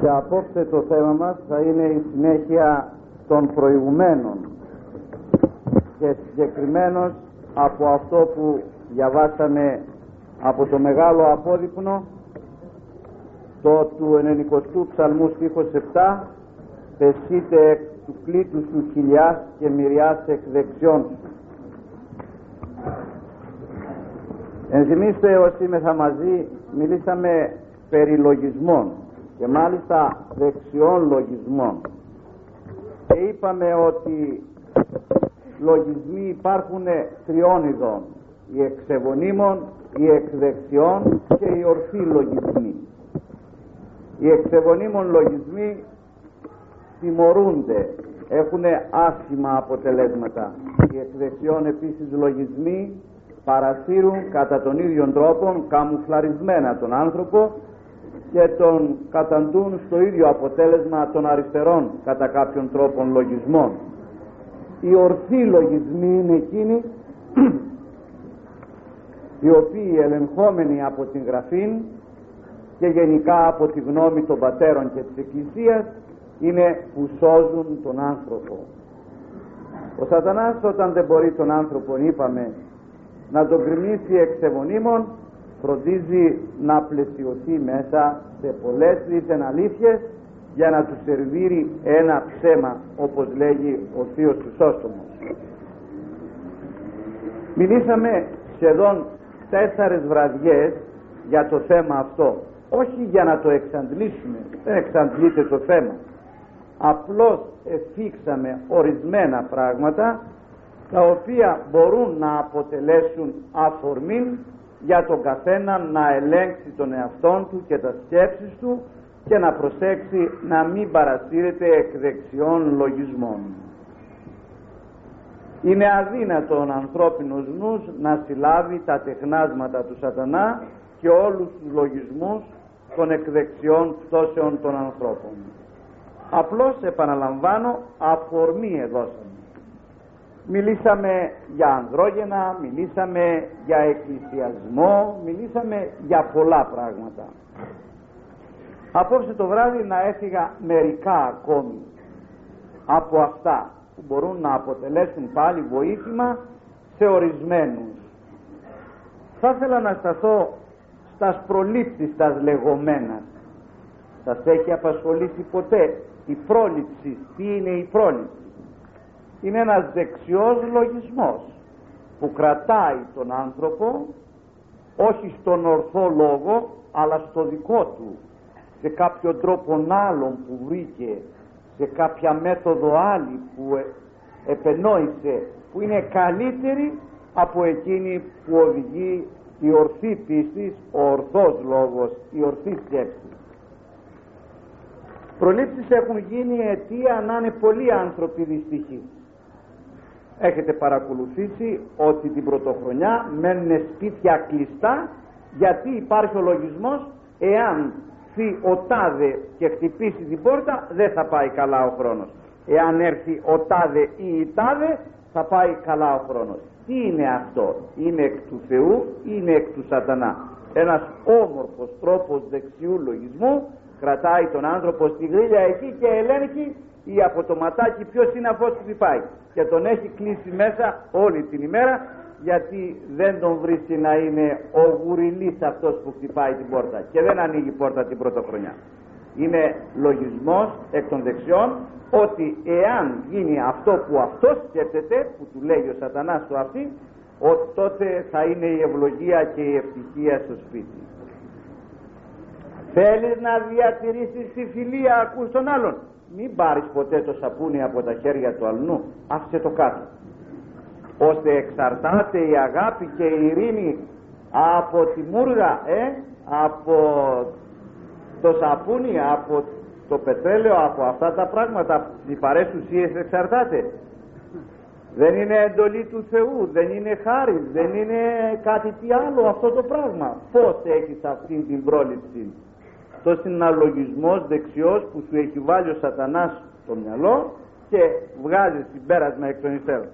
Και απόψε το θέμα μας θα είναι η συνέχεια των προηγουμένων και συγκεκριμένως από αυτό που διαβάσαμε από το μεγάλο απόδειπνο το του 90ου ψαλμού στίχος 7 πεσείτε εκ του κλήτου σου χιλιάς και μυριάς εκ δεξιών σου. Ενθυμίστε όσοι θα μαζί μιλήσαμε περί λογισμών και μάλιστα δεξιών λογισμών. Και είπαμε ότι λογισμοί υπάρχουν τριών ειδών. Οι εξεβονίμων, οι εξδεξιών και οι ορθοί λογισμοί. Οι εξεβονίμων λογισμοί τιμωρούνται. Έχουν άσχημα αποτελέσματα. Οι εξδεξιών επίσης λογισμοί παρασύρουν κατά τον ίδιο τρόπο καμουφλαρισμένα τον άνθρωπο και τον καταντούν στο ίδιο αποτέλεσμα των αριστερών κατά κάποιον τρόπο λογισμών. Οι ορθοί λογισμοί είναι εκείνοι οι οποίοι ελεγχόμενοι από την Γραφήν και γενικά από τη γνώμη των πατέρων και της Εκκλησίας είναι που σώζουν τον άνθρωπο. Ο σατανάς όταν δεν μπορεί τον άνθρωπο είπαμε να τον κρυμίσει εξεβονίμων φροντίζει να πλαισιωθεί μέσα σε πολλές λίθεν αλήθειες για να του σερβίρει ένα ψέμα όπως λέγει ο Θείος Χρυσόστομος. Μιλήσαμε σχεδόν τέσσερες βραδιές για το θέμα αυτό όχι για να το εξαντλήσουμε δεν εξαντλείται το θέμα απλώς εφήξαμε ορισμένα πράγματα τα οποία μπορούν να αποτελέσουν αφορμή για τον καθένα να ελέγξει τον εαυτόν του και τα σκέψεις του και να προσέξει να μην παρασύρεται εκ δεξιών λογισμών. Είναι αδύνατο ο ανθρώπινος νους να συλλάβει τα τεχνάσματα του σατανά και όλους τους λογισμούς των εκδεξιών πτώσεων των ανθρώπων. Απλώς επαναλαμβάνω αφορμή εδώσαμε. Μιλήσαμε για ανδρόγενα, μιλήσαμε για εκκλησιασμό, μιλήσαμε για πολλά πράγματα. Απόψε το βράδυ να έφυγα μερικά ακόμη από αυτά που μπορούν να αποτελέσουν πάλι βοήθημα σε ορισμένους. Θα ήθελα να σταθώ στα προλήψεις τα λεγόμενα. Σας έχει απασχολήσει ποτέ η πρόληψη; Τι είναι η πρόληψη; Είναι ένας δεξιός λογισμός που κρατάει τον άνθρωπο όχι στον ορθό λόγο αλλά στο δικό του σε κάποιο τρόπο άλλον που βρήκε σε κάποια μέθοδο άλλη που ε, επενόησε που είναι καλύτερη από εκείνη που οδηγεί η ορθή πίστη, ο ορθός λόγος, η ορθή σκέψη. Προλήψεις έχουν γίνει αιτία να είναι πολλοί άνθρωποι δυστυχοί έχετε παρακολουθήσει ότι την πρωτοχρονιά μένουν σπίτια κλειστά γιατί υπάρχει ο λογισμός εάν φύγει ο τάδε και χτυπήσει την πόρτα δεν θα πάει καλά ο χρόνος. Εάν έρθει ο τάδε ή η τάδε θα πάει καλά ο χρόνος. Τι είναι αυτό; Είναι εκ του Θεού ή είναι εκ του σατανά. Ένας όμορφος τρόπος δεξιού λογισμού κρατάει τον άνθρωπο στη γρίλια εκεί και ελέγχει ή από το ματάκι ποιος είναι αυτός που πάει και τον έχει κλείσει μέσα όλη την ημέρα γιατί δεν τον βρίσκει να είναι ο γουριλής αυτός που χτυπάει την πόρτα και δεν ανοίγει η πόρτα την πρωτοχρονιά. Είναι λογισμός εκ των δεξιών ότι εάν γίνει αυτό που αυτός σκέφτεται που του λέει ο σατανάς του αυτή ότι τότε θα είναι η ευλογία και η ευτυχία στο σπίτι. Θέλεις να διατηρήσεις τη φιλία ακούς τον άλλον μην πάρεις ποτέ το σαπούνι από τα χέρια του αλλού άφησε το κάτω. Ώστε εξαρτάται η αγάπη και η ειρήνη από τη μούργα ε, από το σαπούνι από το πετρέλαιο από αυτά τα πράγματα. Οι παρές ουσίες εξαρτάται. Δεν είναι εντολή του Θεού δεν είναι χάρη δεν είναι κάτι τι άλλο αυτό το πράγμα. Πως έχεις αυτή την πρόληψη; Αυτός είναι ένα λογισμός δεξιός που σου έχει βάλει ο σατανάς στο μυαλό και βγάζει συμπέρασμα εκ των υστέρων.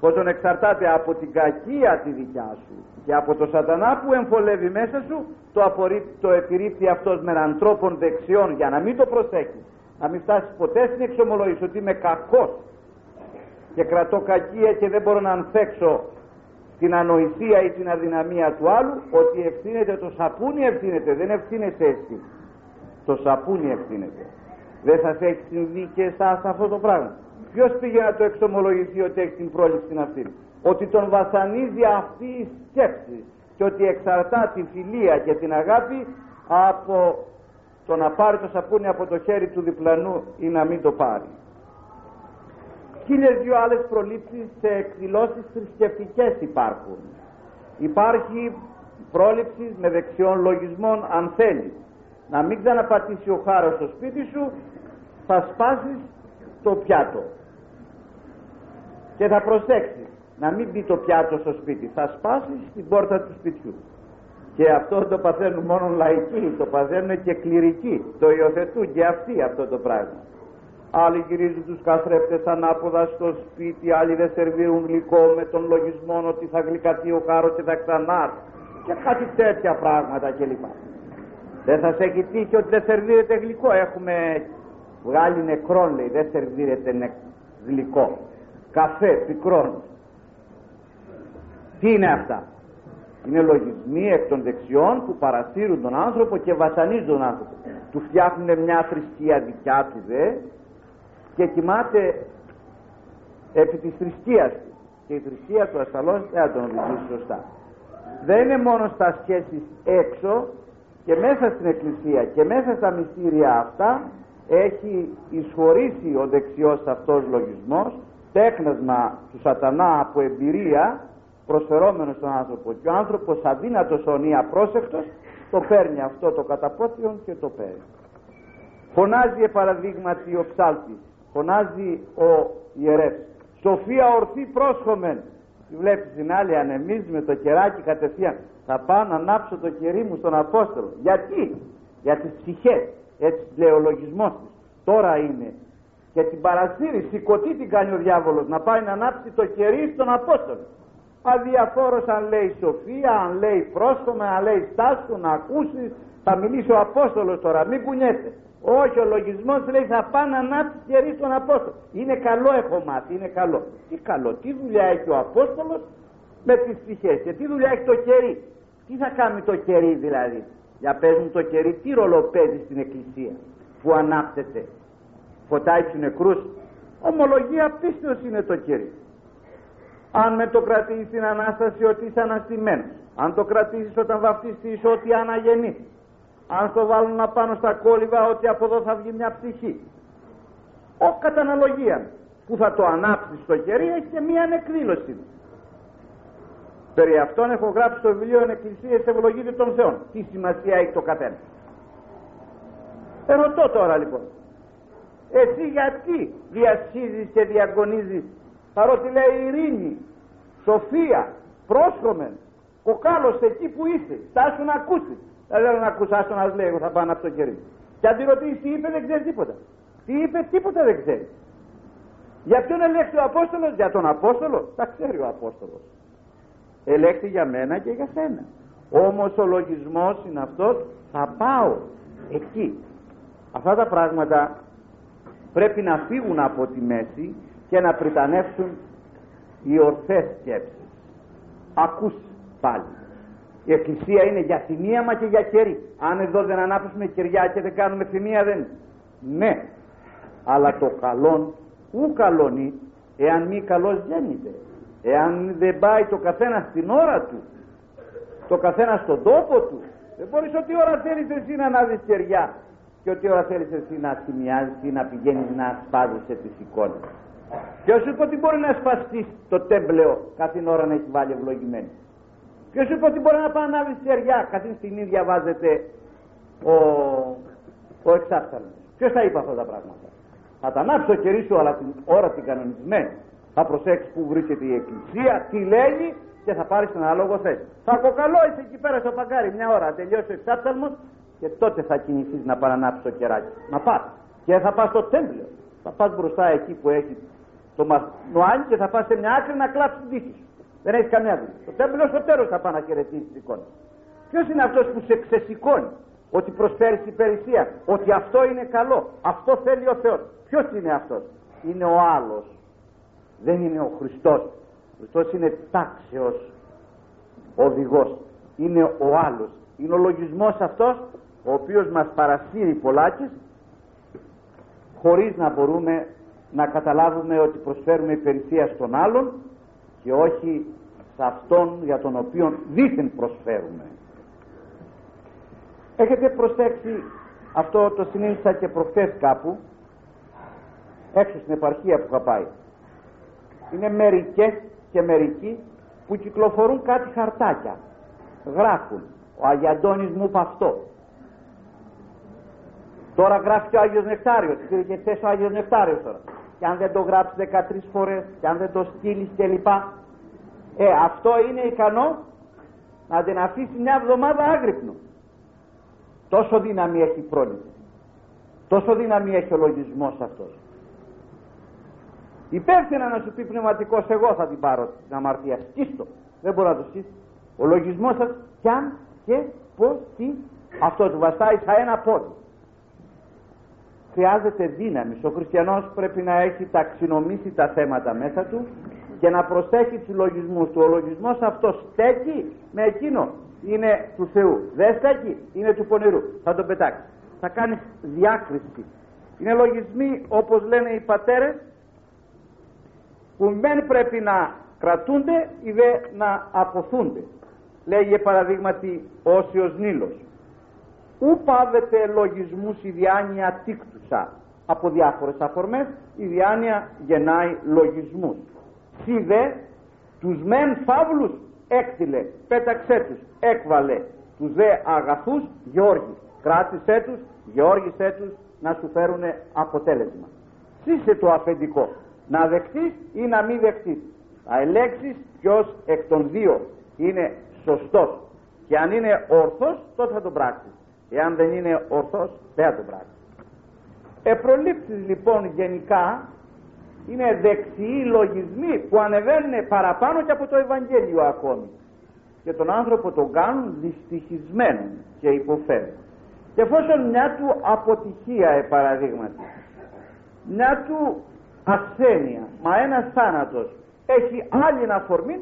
πόσον εξαρτάται από την κακία τη δικιά σου και από το σατανά που εμφολεύει μέσα σου το, απορρίπ, το επιρρύπτει αυτός με έναν τρόπο δεξιών για να μην το προσέχεις να μην φτάσεις ποτέ στην εξομολόγηση ότι είμαι κακός και κρατώ κακία και δεν μπορώ να ανθέξω την ανοησία ή την αδυναμία του άλλου ότι ευθύνεται το σαπούνι ευθύνεται δεν ευθύνεται εσύ το σαπούνι ευθύνεται δεν σας έχει συμβεί και εσάς αυτό το πράγμα ποιος πήγε να το εξομολογηθεί ότι έχει την πρόληψη αυτή ότι τον βασανίζει αυτή η σκέψη και ότι εξαρτά τη φιλία και την αγάπη από το να πάρει το σαπούνι από το χέρι του διπλανού ή να μην το πάρει χίλιες δυο άλλες προλήψεις σε εκδηλώσεις θρησκευτικές υπάρχουν. Υπάρχει πρόληψη με δεξιών λογισμών αν θέλει. Να μην ξαναπατήσει ο χάρος στο σπίτι σου, θα σπάσεις το πιάτο. Και θα προσέξεις να μην μπει το πιάτο στο σπίτι, θα σπάσεις την πόρτα του σπιτιού. Και αυτό το παθαίνουν μόνο λαϊκοί, το παθαίνουν και κληρικοί, το υιοθετούν και αυτοί αυτό το πράγμα. Άλλοι γυρίζουν τους καθρέπτες ανάποδα στο σπίτι, άλλοι δεν σερβίρουν γλυκό με τον λογισμό ότι θα γλυκατεί ο χάρος και θα ξανά και κάτι τέτοια πράγματα κλπ. Δεν θα σε έχει τύχει ότι δεν σερβίρεται γλυκό. Έχουμε βγάλει νεκρόν λέει, δεν σερβίρεται γλυκό. Καφέ, πικρόν. Τι είναι αυτά; Είναι λογισμοί εκ των δεξιών που παρασύρουν τον άνθρωπο και βασανίζουν τον άνθρωπο. Του φτιάχνουν μια θρησκεία δικιά τους δε και κοιμάται επί της θρησκείας του και η θρησκεία του ασφαλώς δεν θα τον οδηγήσει σωστά δεν είναι μόνο στα σχέσεις έξω και μέσα στην εκκλησία και μέσα στα μυστήρια αυτά έχει εισχωρήσει ο δεξιός αυτός λογισμός τέχνασμα του σατανά από εμπειρία προσφερόμενος στον άνθρωπο. Και ο άνθρωπος αδύνατος ονεί απρόσεκτος το παίρνει αυτό το καταπότιον και το παίρνει. Φωνάζει επαραδείγματι ο ψάλτης. Φωνάζει ο ιερεύς. Σοφία ορθή πρόσχομεν τη βλέπεις την άλλη ανεμίζει με το κεράκι κατευθείαν θα πάω να ανάψω το κερί μου στον Απόστολο γιατί; Για τις ψυχές έτσι λέει ο λογισμός της τώρα είναι και την παρασύρει σηκωτή την κάνει ο διάβολος να πάει να ανάψει το κερί στον Απόστολο αδιαφόρος αν λέει σοφία αν λέει πρόσχομα αν λέει στάσκο να ακούσει θα μιλήσει ο Απόστολος τώρα μην κουνιέται όχι, ο λογισμός λέει θα πάνε να ανάψει κερί στον Απόστολο. Είναι καλό έχω μάθει, είναι καλό. Τι καλό, τι δουλειά έχει ο Απόστολος με τις ψυχές και τι δουλειά έχει το κερί. Τι θα κάνει το κερί δηλαδή; Για παίζουν το κερί, τι ρόλο παίζει στην εκκλησία που ανάπτεται; Φωτάει τους νεκρούς; Ομολογία πίστεως είναι το κερί. Αν με το κρατήσει στην Ανάσταση ότι είσαι αναστημένος. Αν το κρατήσεις όταν βαφτιστείς ότι αναγεννείς αν το βάλουν απάνω στα κόλληβα ότι από εδώ θα βγει μια ψυχή ο κατά αναλογία που θα το ανάψεις στο χέρι έχεις και μια εκδήλωση περί αυτών έχω γράψει στο βιβλίο «Εκκλησίες ευλογείται των Θεών» τι σημασία έχει το καθένα ερωτώ τώρα λοιπόν εσύ γιατί διασχίζεις και διαγωνίζεις παρότι λέει ειρήνη, σοφία, πρόσχομεν, κοκάλωσε εκεί που είσαι, στάσου να ακούσεις δεν θέλω να ακούσω να λέει, εγώ θα πάω από το κερί. Και αν τη ρωτήσεις τι είπε, δεν ξέρεις τίποτα. Τι είπε, τίποτα δεν ξέρεις. Για ποιον ελέγχει ο Απόστολος, για τον Απόστολο, τα ξέρει ο Απόστολος. Ελέγχει για μένα και για σένα. Όμως ο λογισμός είναι αυτός, θα πάω εκεί. Αυτά τα πράγματα πρέπει να φύγουν από τη μέση και να πριτανεύσουν οι ορθές σκέψεις. Ακούς πάλι. Η εκκλησία είναι για θυμίαμα και για κερί. Αν εδώ δεν ανάψουμε κεριά και δεν κάνουμε θυμία δεν Ναι, αλλά το καλόν ου καλώνει εάν μη καλός γέννηται. Εάν δεν πάει το καθένας στην ώρα του, το καθένας στον τόπο του, δεν μπορείς ότι ώρα θέλεις εσύ να ανάβεις κεριά και ότι ώρα θέλεις εσύ να θυμιάζεις ή να πηγαίνεις να σπάζεσαι τις εικόνες. Ποιος σου είπε ότι μπορεί να σπαστείς το τέμπλεο κάθε ώρα να έχεις βάλει ευλογημένη. Ποιο είπε ότι μπορεί να πάει να ανάβεις στεριά, καθήν στιγμή διαβάζεται ο, ο εξάφθαλμος. Ποιος θα είπε αυτά τα πράγματα; Θα τα ανάψει το κερί σου, αλλά την ώρα την κανονισμένη. Θα προσέξεις που βρίσκεται η εκκλησία, τι λέγει και θα πάρεις τον ανάλογο θέση. Θα είσαι εκεί πέρα στο παγκάρι μια ώρα, τελειώσει ο εξάφθαλμος και τότε θα κινηθείς να παρανάψεις το κεράκι. Να πας. Και θα πας στο τέμπλιο. Θα πας μπροστά εκεί που έχει το μανουάλι και θα πας σε μια άκρη να κλάψεις την τύχη δεν έχεις καμιά δουλειά το τέμπλο στο τέλος θα πάει να χαιρετήσεις την εικόνα ποιος είναι αυτός που σε ξεσηκώνει; Ότι προσφέρεις υπηρεσία ότι αυτό είναι καλό αυτό θέλει ο Θεός ποιος είναι αυτός; Είναι ο άλλος δεν είναι ο Χριστός ο Χριστός είναι τάξεως οδηγός είναι ο άλλος είναι ο λογισμός αυτός ο οποίος μας παρασύρει πολλάκις χωρίς να μπορούμε να καταλάβουμε ότι προσφέρουμε υπηρεσία στον άλλον και όχι σε αυτόν για τον οποίο δίθεν προσφέρουμε. Έχετε προσέξει αυτό το συνήθισα και προχθές κάπου έξω στην επαρχία που είχα πάει. Είναι μερικές και μερικοί που κυκλοφορούν κάτι χαρτάκια. Γράφουν. Ο Αγιαντώνης μου είπε αυτό. Τώρα γράφει και ο Άγιος Νεκτάριος. Κύριε και χθες ο Άγιος Νεκτάριος τώρα. Και αν δεν το γράψει 13 φορές και αν δεν το στείλεις κλπ. Ε, αυτό είναι ικανό να την αφήσει μια εβδομάδα άγρυπνο. Τόσο δύναμη έχει η πρόληψη. Τόσο δύναμη έχει ο λογισμός αυτός. Υπεύθυνα να σου πει πνευματικός εγώ θα την πάρω την αμαρτία. Σκίστο. Δεν μπορώ να το σκίσω. Ο λογισμός σας κι αν και πως τι αυτό του βαστάει σαν ένα πόδι. Χρειάζεται δύναμη. Ο χριστιανός πρέπει να έχει ταξινομήσει τα θέματα μέσα του και να προσέχει τους λογισμούς του. Ο λογισμός αυτός στέκει με εκείνο. Είναι του Θεού. Δεν στέκει, είναι του πονηρού. Θα τον πετάξει. Θα κάνει διάκριση. Είναι λογισμοί όπως λένε οι πατέρες που μεν πρέπει να κρατούνται ή δε να αποθούνται. Λέγει παραδείγματι Όσιος Νίλος. Ού πάβεται λογισμούς η διάνοια τίκτουσα. Από διάφορες αφορμές η διάνοια γεννάει λογισμούς. Σι δε τους μεν φαύλους έκτιλε, πέταξέ τους, έκβαλε τους δε αγαθούς Γιώργη. Κράτησέ τους, Γιώργησέ τους να σου φέρουν αποτέλεσμα. Σύσε το αφεντικό, να δεχτείς ή να μην δεχτείς. Θα ελέγξεις ποιος εκ των δύο είναι σωστός και αν είναι ορθός τότε θα τον πράξεις. Εάν δεν είναι ορθός δεν θα τον πράξεις. Επρολήψεις λοιπόν γενικά είναι δεξιοί λογισμοί που ανεβαίνουν παραπάνω και από το Ευαγγέλιο ακόμη και τον άνθρωπο τον κάνουν δυστυχισμένο και υποφέρει και εφόσον μια του αποτυχία επαραδείγματι μια του ασθένεια. Μα ένας θάνατος έχει άλλη αφορμή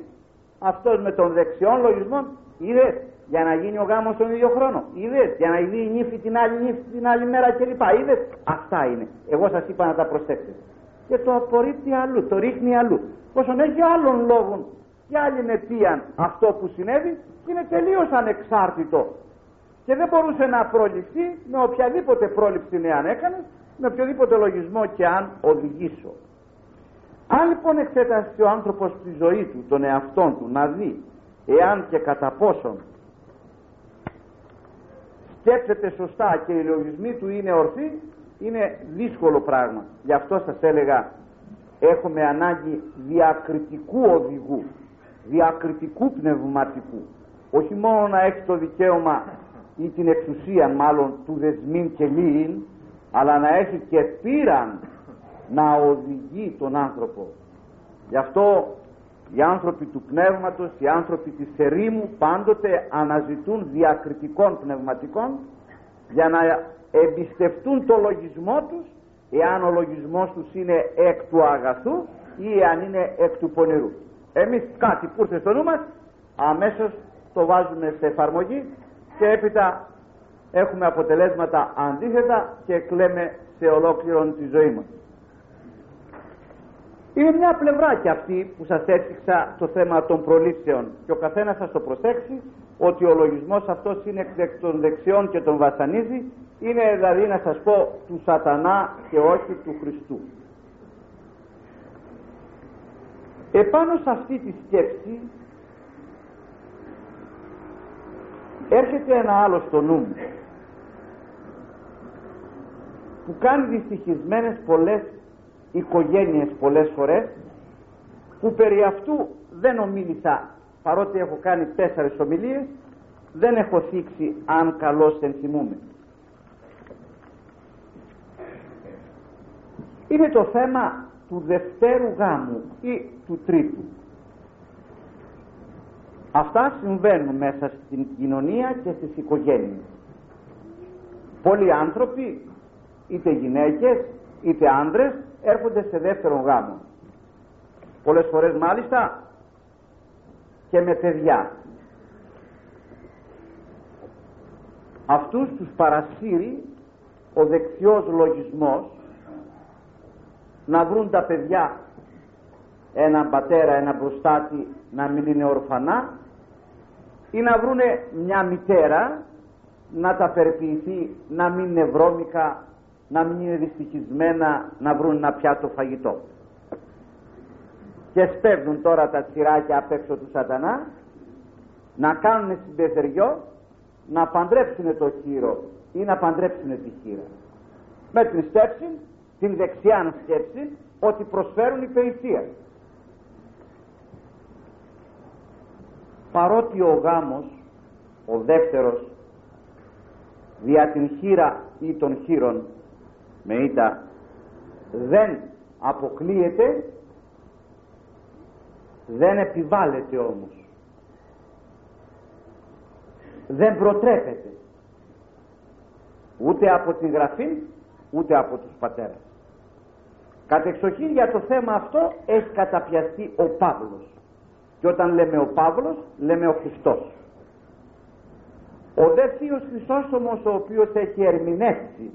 αυτός με τον δεξιόν λογισμό είδες για να γίνει ο γάμος τον ίδιο χρόνο. Είδες για να δει η νύφη την άλλη νύφη την άλλη μέρα κλπ. Είδες. Αυτά είναι. Εγώ σας είπα να τα προσέξετε. Και το απορρίπτει αλλού, το ρίχνει αλλού. Όσον έχει άλλων λόγων και άλλη αιτία αυτό που συνέβη είναι τελείως ανεξάρτητο. Και δεν μπορούσε να προληφθεί με οποιαδήποτε πρόληψη εάν έκανε, με οποιοδήποτε λογισμό και αν οδηγήσω. Αν λοιπόν εξέτασε ο άνθρωπος τη ζωή του, τον εαυτόν του, να δει εάν και κατά πόσον σκέφτεται σωστά και οι λογισμοί του είναι ορθοί, είναι δύσκολο πράγμα. Γι' αυτό σας έλεγα έχουμε ανάγκη διακριτικού οδηγού, διακριτικού πνευματικού. Όχι μόνο να έχει το δικαίωμα ή την εξουσία μάλλον του δεσμήν και λύην, αλλά να έχει και πείραν να οδηγεί τον άνθρωπο. Γι' αυτό οι άνθρωποι του πνεύματος, οι άνθρωποι της ερήμου πάντοτε αναζητούν διακριτικών πνευματικών για να εμπιστευτούν το λογισμό τους εάν ο λογισμός τους είναι εκ του αγαθού ή αν είναι εκ του πονηρού. Εμείς κάτι που ήρθε στο νου μας αμέσως το βάζουμε σε εφαρμογή και έπειτα έχουμε αποτελέσματα αντίθετα και κλαίμε σε ολόκληρον τη ζωή μας. Είναι μια πλευρά και αυτή που σας έθιξα το θέμα των προλήψεων και ο καθένας θα το προσέξει ότι ο λογισμός αυτός είναι εκ των δεξιών και τον βασανίζει είναι δηλαδή να σας πω του σατανά και όχι του Χριστού. Επάνω σε αυτή τη σκέψη έρχεται ένα άλλο στο νου μου που κάνει δυστυχισμένες πολλές οικογένειες πολλές φορές που περί αυτού δεν ομίλησα παρότι έχω κάνει τέσσερις ομιλίες δεν έχω θίξει αν καλώς ενθυμούμε είναι το θέμα του δευτέρου γάμου ή του τρίτου. Αυτά συμβαίνουν μέσα στην κοινωνία και στις οικογένειες. Πολλοί άνθρωποι, είτε γυναίκες, είτε άντρες, έρχονται σε δεύτερο γάμο. Πολλές φορές μάλιστα και με παιδιά. Αυτούς τους παρασύρει ο δεξιός λογισμός να βρουν τα παιδιά ένα πατέρα, ένα μπροστάτη να μην είναι ορφανά ή να βρούνε μια μητέρα να τα περιποιηθεί να μην είναι βρώμικα, να μην είναι δυστυχισμένα, να βρουν ένα πιάτο φαγητό. Και σπέβδουν τώρα τα τσιράκια απ' έξω του σατανά να κάνουν συμπεθεριό να παντρέψουν το χείρο ή να παντρέψουν τη χείρα. Με την σκέψη, την δεξιά σκέψη, ότι προσφέρουν υπηρεσία. Παρότι ο γάμος, ο δεύτερος, δια την χείρα ή των χείρων, με ήττα, δεν αποκλείεται, δεν επιβάλλεται όμως. Δεν προτρέπεται. Ούτε από την Γραφή ούτε από τους πατέρες. Κατ' εξοχή για το θέμα αυτό έχει καταπιαστεί ο Παύλος. Και όταν λέμε ο Παύλος λέμε ο Χριστός. Ο δε Θείος Χρυσόστομος ο οποίος έχει ερμηνεύσει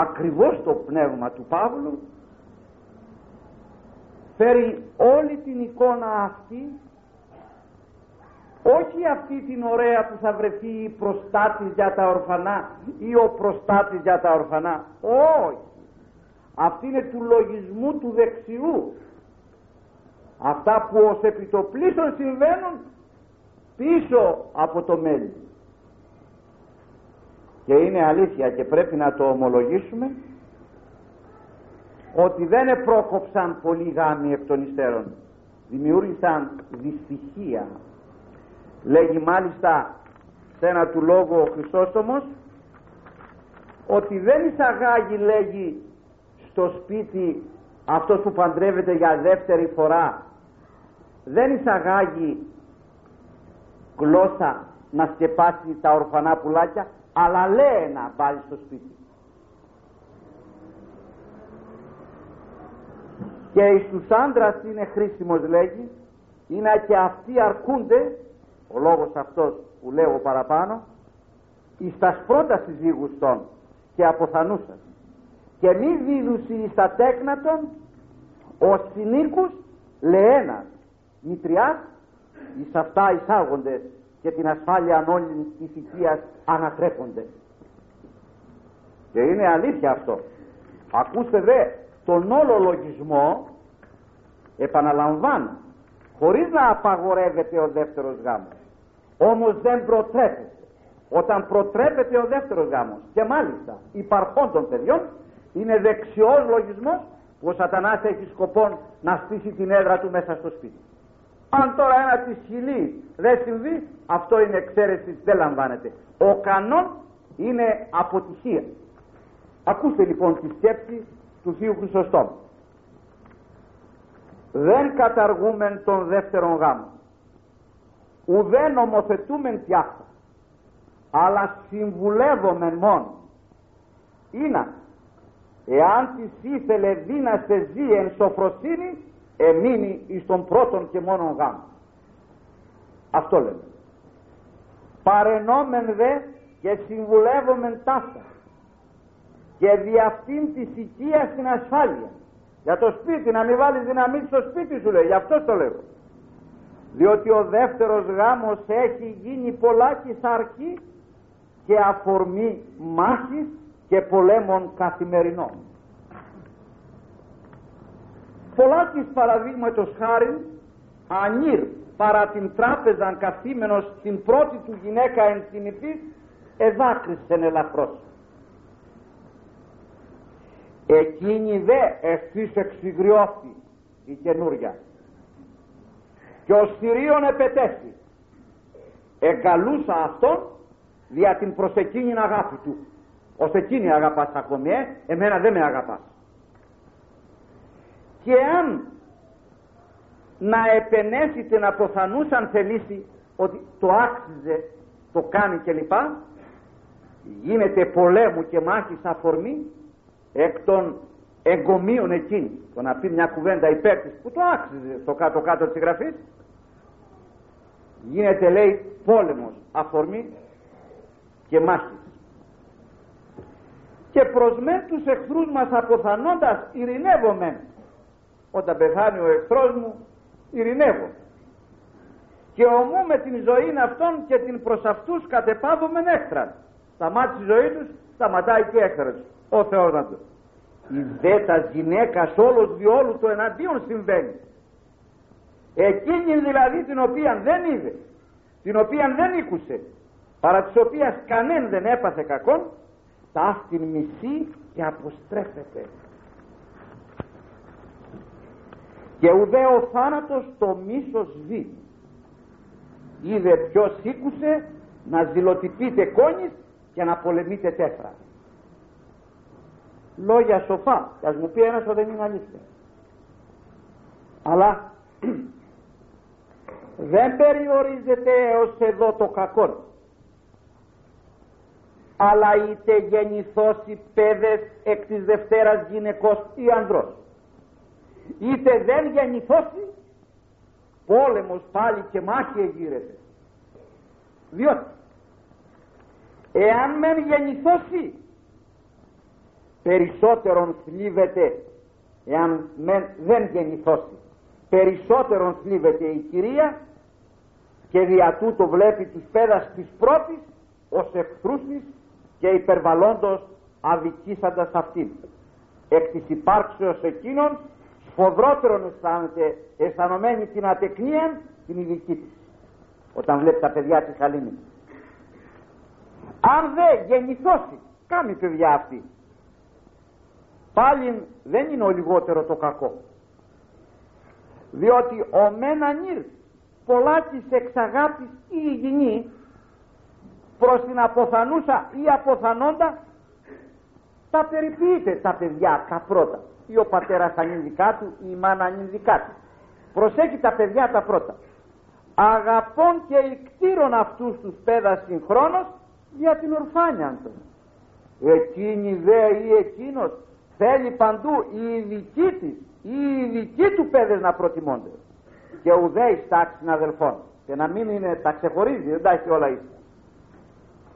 ακριβώς το πνεύμα του Παύλου φέρει όλη την εικόνα αυτή όχι αυτή την ωραία που θα βρεθεί η προστάτης για τα ορφανά ή ο προστάτης για τα ορφανά. Όχι. Αυτή είναι του λογισμού του δεξιού. Αυτά που ως επιτοπλίστων συμβαίνουν πίσω από το μέλι και είναι αλήθεια και πρέπει να το ομολογήσουμε ότι δεν επρόκοψαν πολλοί γάμοι εκ των υστέρων. Δημιούργησαν δυστυχία. Λέγει μάλιστα σε ένα του λόγου ο Χρυσόστομος ότι δεν εισαγάγει λέγει στο σπίτι αυτός που παντρεύεται για δεύτερη φορά. Δεν εισαγάγει γλώσσα να σκεπάσει τα ορφανά πουλάκια αλλά λέει να πάλι στο σπίτι. Και στους άντρας είναι χρήσιμος λέγει είναι και αυτοί αρκούνται ο λόγος αυτός που λέω παραπάνω εις τας πρώτας συζύγους των και αποθανούσαν και μη δίδουσι εις τα τέκνατον ο συνήκους λεένα μητριάς εις αυτά εισάγονται και την ασφάλεια όλη της οικίας ανατρέπονται. Και είναι αλήθεια αυτό. Ακούστε δε τον όλο λογισμό επαναλαμβάνω χωρίς να απαγορεύεται ο δεύτερος γάμος. Όμως δεν προτρέπεται. Όταν προτρέπεται ο δεύτερος γάμος και μάλιστα υπαρχών των παιδιών είναι δεξιός λογισμός που ο σατανάς έχει σκοπό να στήσει την έδρα του μέσα στο σπίτι αν τώρα ένα της χιλή δεν συμβεί αυτό είναι εξαίρεση δεν λαμβάνεται. Ο κανόν είναι αποτυχία. Ακούστε λοιπόν τη σκέψη του Θείου Χρυσοστόμου. Δεν καταργούμε τον δεύτερον γάμο. Ουδέ νομοθετούμεν αυτά αλλά συμβουλεύομεν μόνο είναι εάν της ήθελε δύναστε ζει εν σοφροσύνης εμείνει εις τον πρώτον και μόνον γάμο. Αυτό λέμε. Παρενόμεν δε και συμβουλεύομεν ταύτα και δι' αυτήν της οικίας στην ασφάλεια. Για το σπίτι να μην βάλεις δυναμή στο σπίτι σου λέει. Γι' αυτό το λέω. Διότι ο δεύτερος γάμος έχει γίνει πολλάκι σαρκή και αφορμή μάχης και πολέμων καθημερινών. Πολλάκις παραδείγματος χάρη ανήρ παρά την τράπεζα καθήμενος την πρώτη του γυναίκα ενσυνηθής εδάκρυσεν ελαφρώς. Εκείνη δε ευθύς εξηγριώθη η καινούρια και ο Συρίων επετέστη εγκαλούσα αυτόν δια την προσεκίνην αγάπη του. Ως εκείνη αγαπάς ακόμη ε, εμένα δεν με αγαπάς και αν να επενέσει να αποθανούσαν θελήσει ότι το άξιζε το κάνει κλπ γίνεται πολέμου και μάχης αφορμή εκ των εγκομείων εκείνη. Το να πει μια κουβέντα υπέρ της που το άξιζε στο κάτω κάτω της γραφής γίνεται λέει πόλεμος αφορμή και μάχης. Και προς με τους εχθρούς μας αποθανώντας ειρηνεύομαι όταν πεθάνει ο εχθρός μου ειρηνεύω. Και ομού με την ζωή αυτών και την προς αυτούς κατεπάβομεν έξτρα σταμάτησε η ζωή τους σταματάει και έξτρα ο Θεός να του η δέτα γυναίκας όλος διόλου το εναντίον συμβαίνει. Εκείνη δηλαδή την οποία δεν είδε την οποία δεν ήκουσε παρά της οποίας κανέν δεν έπαθε κακόν τα αυτήν μισή και αποστρέφεται και ουδέ ο θάνατος το μίσος ζει. Είδε ποιος ήκουσε να ζηλοτυπείτε κόνης και να πολεμείτε τέφρα. Λόγια σοφά. Και ας μου πει ένας ότι δεν είναι αλήθειας. Αλλά δεν περιορίζεται έως εδώ το κακό αλλά είτε γεννηθώσει παιδες εκ της Δευτέρας γυναικός ή ανδρός είτε δεν γεννηθώσει πόλεμος πάλι και μάχη εγείρεται. Διότι εάν μεν γεννηθώσει περισσότερον θλίβεται εάν μεν δεν γεννηθώσει περισσότερον θλίβεται η κυρία και δια τούτο βλέπει τους πέδας της πρώτης ως εχθρούς της και υπερβαλλόντος αδικήσαντας αυτήν. Εκ της υπάρξεως εκείνων σφοδρότερον αισθάνεται αισθανωμένη την ατεκνία την ειδική της. Όταν βλέπει τα παιδιά της χαλίνη αν δεν γεννηθώσει κάνει παιδιά αυτή. Πάλι δεν είναι ο λιγότερο το κακό. Διότι ο μεν ανήρ πολλά της εξαγάπης ή υγιεινή προς την αποθανούσα ή αποθανόντα τα περιποιείται τα παιδιά τα πρώτα ή ο πατέρας ανήνδικα του ή η μάνα ανήνδικα του προσέχει τα παιδιά τα πρώτα. Αγαπών και ικτήρων αυτούς τους πέδας συγχρόνως για την ορφάνια του. Εκείνη δε ή εκείνος θέλει παντού η ειδική της ή οι ειδικοί του παιδες να προτιμώνται. Και ουδέ εις τάξην αδελφών και να μην είναι τα ξεχωρίζει δεν τα έχει όλα ίσα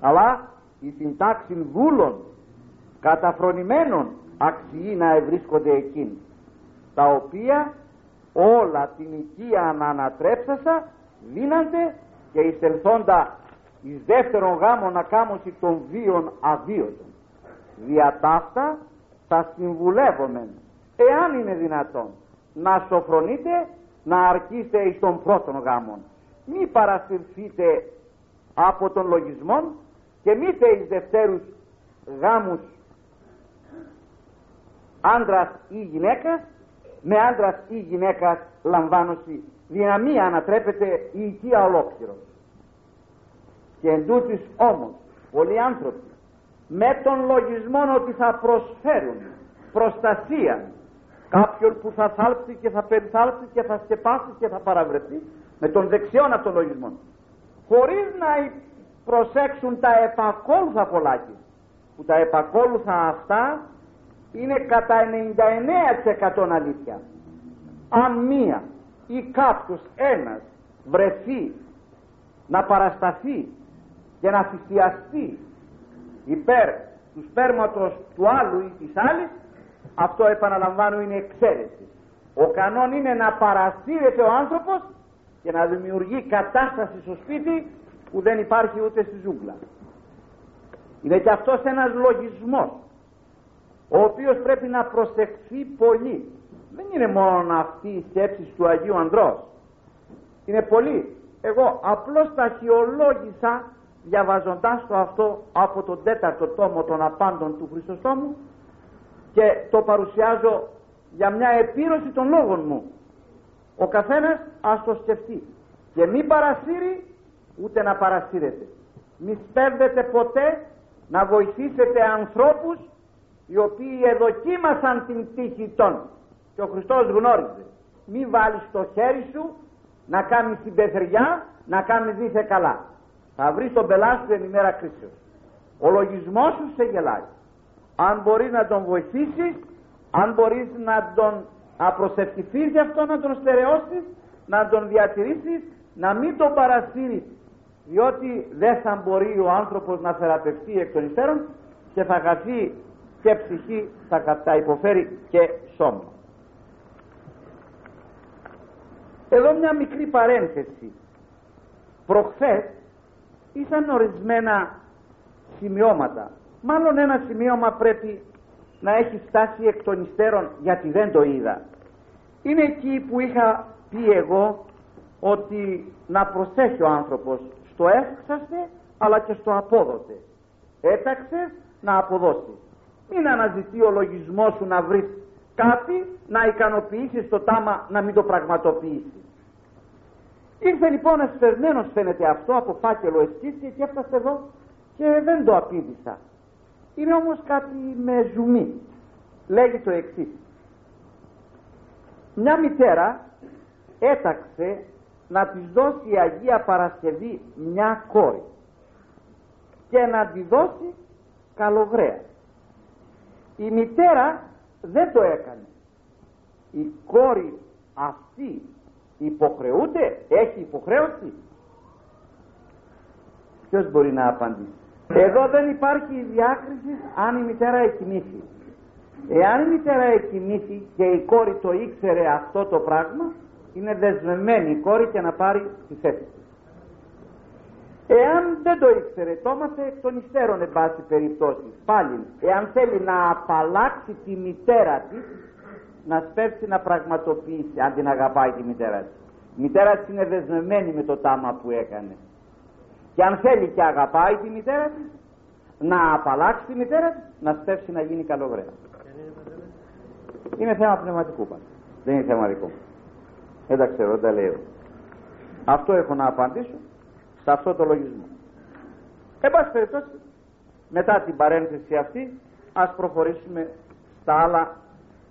αλλά η την τάξη δούλων καταφρονημένων αξιεί να ευρίσκονται εκείνοι τα οποία όλα την οικία να ανατρέψασα δίνανται και εισελθόντα εις δεύτερον γάμο να κάμωση των βίων αβίωτων. Δια ταύτα θα συμβουλεύομεν εάν είναι δυνατόν να σοφρονείτε να αρκείστε εις των πρώτων γάμων μη παρασυρθείτε από τον λογισμόν και μη εις δευτέρους γάμους άντρας ή γυναίκας με άντρας ή γυναίκας λαμβάνωση. Δυναμία ανατρέπεται η οικία ολόκληρο. Και εν τούτης όμως πολλοί άνθρωποι με τον λογισμό ότι θα προσφέρουν προστασία κάποιον που θα θάλψει και θα περιθάλψει και θα σκεπάσει και θα παραβρεθεί με τον δεξιόν από τον λογισμό χωρίς να προσέξουν τα επακόλουθα πολλάκι που τα επακόλουθα αυτά είναι κατά 99% αλήθεια. Αν μία ή κάποιος ένας βρεθεί να παρασταθεί και να θυσιαστεί υπέρ του σπέρματος του άλλου ή της άλλης αυτό επαναλαμβάνω είναι εξαίρεση. Ο κανόν είναι να παρασύρεται ο άνθρωπος και να δημιουργεί κατάσταση στο σπίτι που δεν υπάρχει ούτε στη ζούγκλα. Είναι και αυτός ένας λογισμός ο οποίος πρέπει να προσεχθεί πολύ. Δεν είναι μόνο αυτή η σκέψη του Αγίου Ανδρός. Είναι πολύ. Εγώ απλώς τα αρχαιολόγησα διαβαζοντάς το αυτό από τον τέταρτο τόμο των απάντων του Χριστοστόμου και το παρουσιάζω για μια επίρρωση των λόγων μου. Ο καθένας ας το σκεφτεί και μη παρασύρει ούτε να παρασύρετε μη σπέβδετε ποτέ να βοηθήσετε ανθρώπους οι οποίοι εδοκίμασαν την τύχη των. Και ο Χριστός γνώριζε μη βάλεις το χέρι σου να κάνει την πεθριά να κάνει δίθε καλά. Θα βρεις τον πελάτη σου εν ημέρα κρίσεως ο λογισμός σου σε γελάει. Αν μπορείς να τον βοηθήσεις αν μπορείς να τον απροσευχηθείς γι' αυτό να τον στερεώσεις να τον διατηρήσεις να μην τον παρασύρεις διότι δεν θα μπορεί ο άνθρωπος να θεραπευτεί εκ των υστέρων και θα χαθεί και ψυχή θα κατά υποφέρει και σώμα. Εδώ μια μικρή παρένθεση. Προχθές ήσαν ορισμένα σημειώματα. Μάλλον ένα σημείωμα πρέπει να έχει φτάσει εκ των υστέρων γιατί δεν το είδα. Είναι εκεί που είχα πει εγώ ότι να προσέχει ο άνθρωπος στο έξαστε αλλά και στο απόδοτε. Έταξες να αποδώσεις. Μην αναζητεί ο λογισμός σου να βρεις κάτι να ικανοποιήσεις το τάμα να μην το πραγματοποιήσεις. Ήρθε λοιπόν εσφερμένος φαίνεται αυτό από φάκελο εσκίση και έφτασε εδώ και δεν το απίδησα. Είναι όμως κάτι με ζουμί. Λέγει το εξής. Μια μητέρα έταξε να της δώσει η Αγία Παρασκευή μια κόρη και να τη δώσει καλογραία. Η μητέρα δεν το έκανε. Η κόρη αυτή υποχρεούται, έχει υποχρέωση. Ποιος μπορεί να απαντήσει; Εδώ δεν υπάρχει διάκριση αν η μητέρα εκοιμήθη. Εάν η μητέρα εκοιμήθη και η κόρη το ήξερε αυτό το πράγμα, είναι δεσμευμένη η κόρη και να πάρει τη θέση της. Εάν δεν το ήξερε, το έμαθε εκ των υστέρων εν πάση περιπτώσει. Πάλι, εάν θέλει να απαλλάξει τη μητέρα της, να σπεύσει να πραγματοποιήσει, αν την αγαπάει τη μητέρα της. Η μητέρα της είναι δεσμευμένη με το τάμα που έκανε. Και αν θέλει και αγαπάει τη μητέρα της, να απαλλάξει τη μητέρα της, να σπεύσει να γίνει καλοβρέα. Είναι θέμα πνευματικού πάντα. Δεν είναι θέμα δικό μου. Δεν τα ξέρω, δεν τα λέω. Αυτό έχω να απαντήσω σε αυτό το λογισμό. Εν πάση περιπτώσει, μετά την παρένθεση αυτή, ας προχωρήσουμε στα άλλα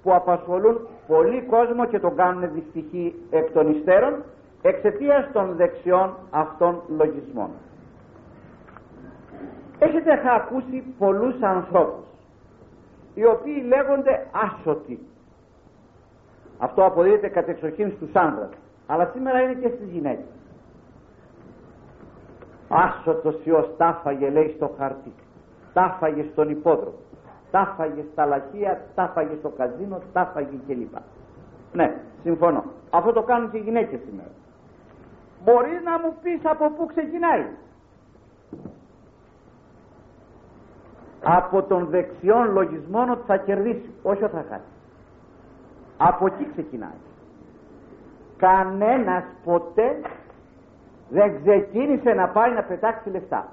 που απασχολούν πολύ κόσμο και τον κάνουν δυστυχή εκ των υστέρων εξαιτίας των δεξιών αυτών λογισμών. Έχετε ακούσει πολλούς ανθρώπους οι οποίοι λέγονται άσωτοι. Αυτό αποδίδεται κατεξοχήν στους άνδρες, αλλά σήμερα είναι και στις γυναίκες. Άσωτος Υιός τάφαγε λέει στο χαρτί, τάφαγε στον υπόδρομο, τάφαγε στα λαχεία, τάφαγε στο καζίνο, τάφαγε κλπ. Ναι, συμφωνώ. Αυτό το κάνουν και οι γυναίκες σήμερα. Μπορεί να μου πεις από πού ξεκινάει. Από τον δεξιόν λογισμόν ότι θα κερδίσει, όχι ότι θα χάσει. Από εκεί ξεκινάει. Κανένας ποτέ δεν ξεκίνησε να πάει να πετάξει λεφτά.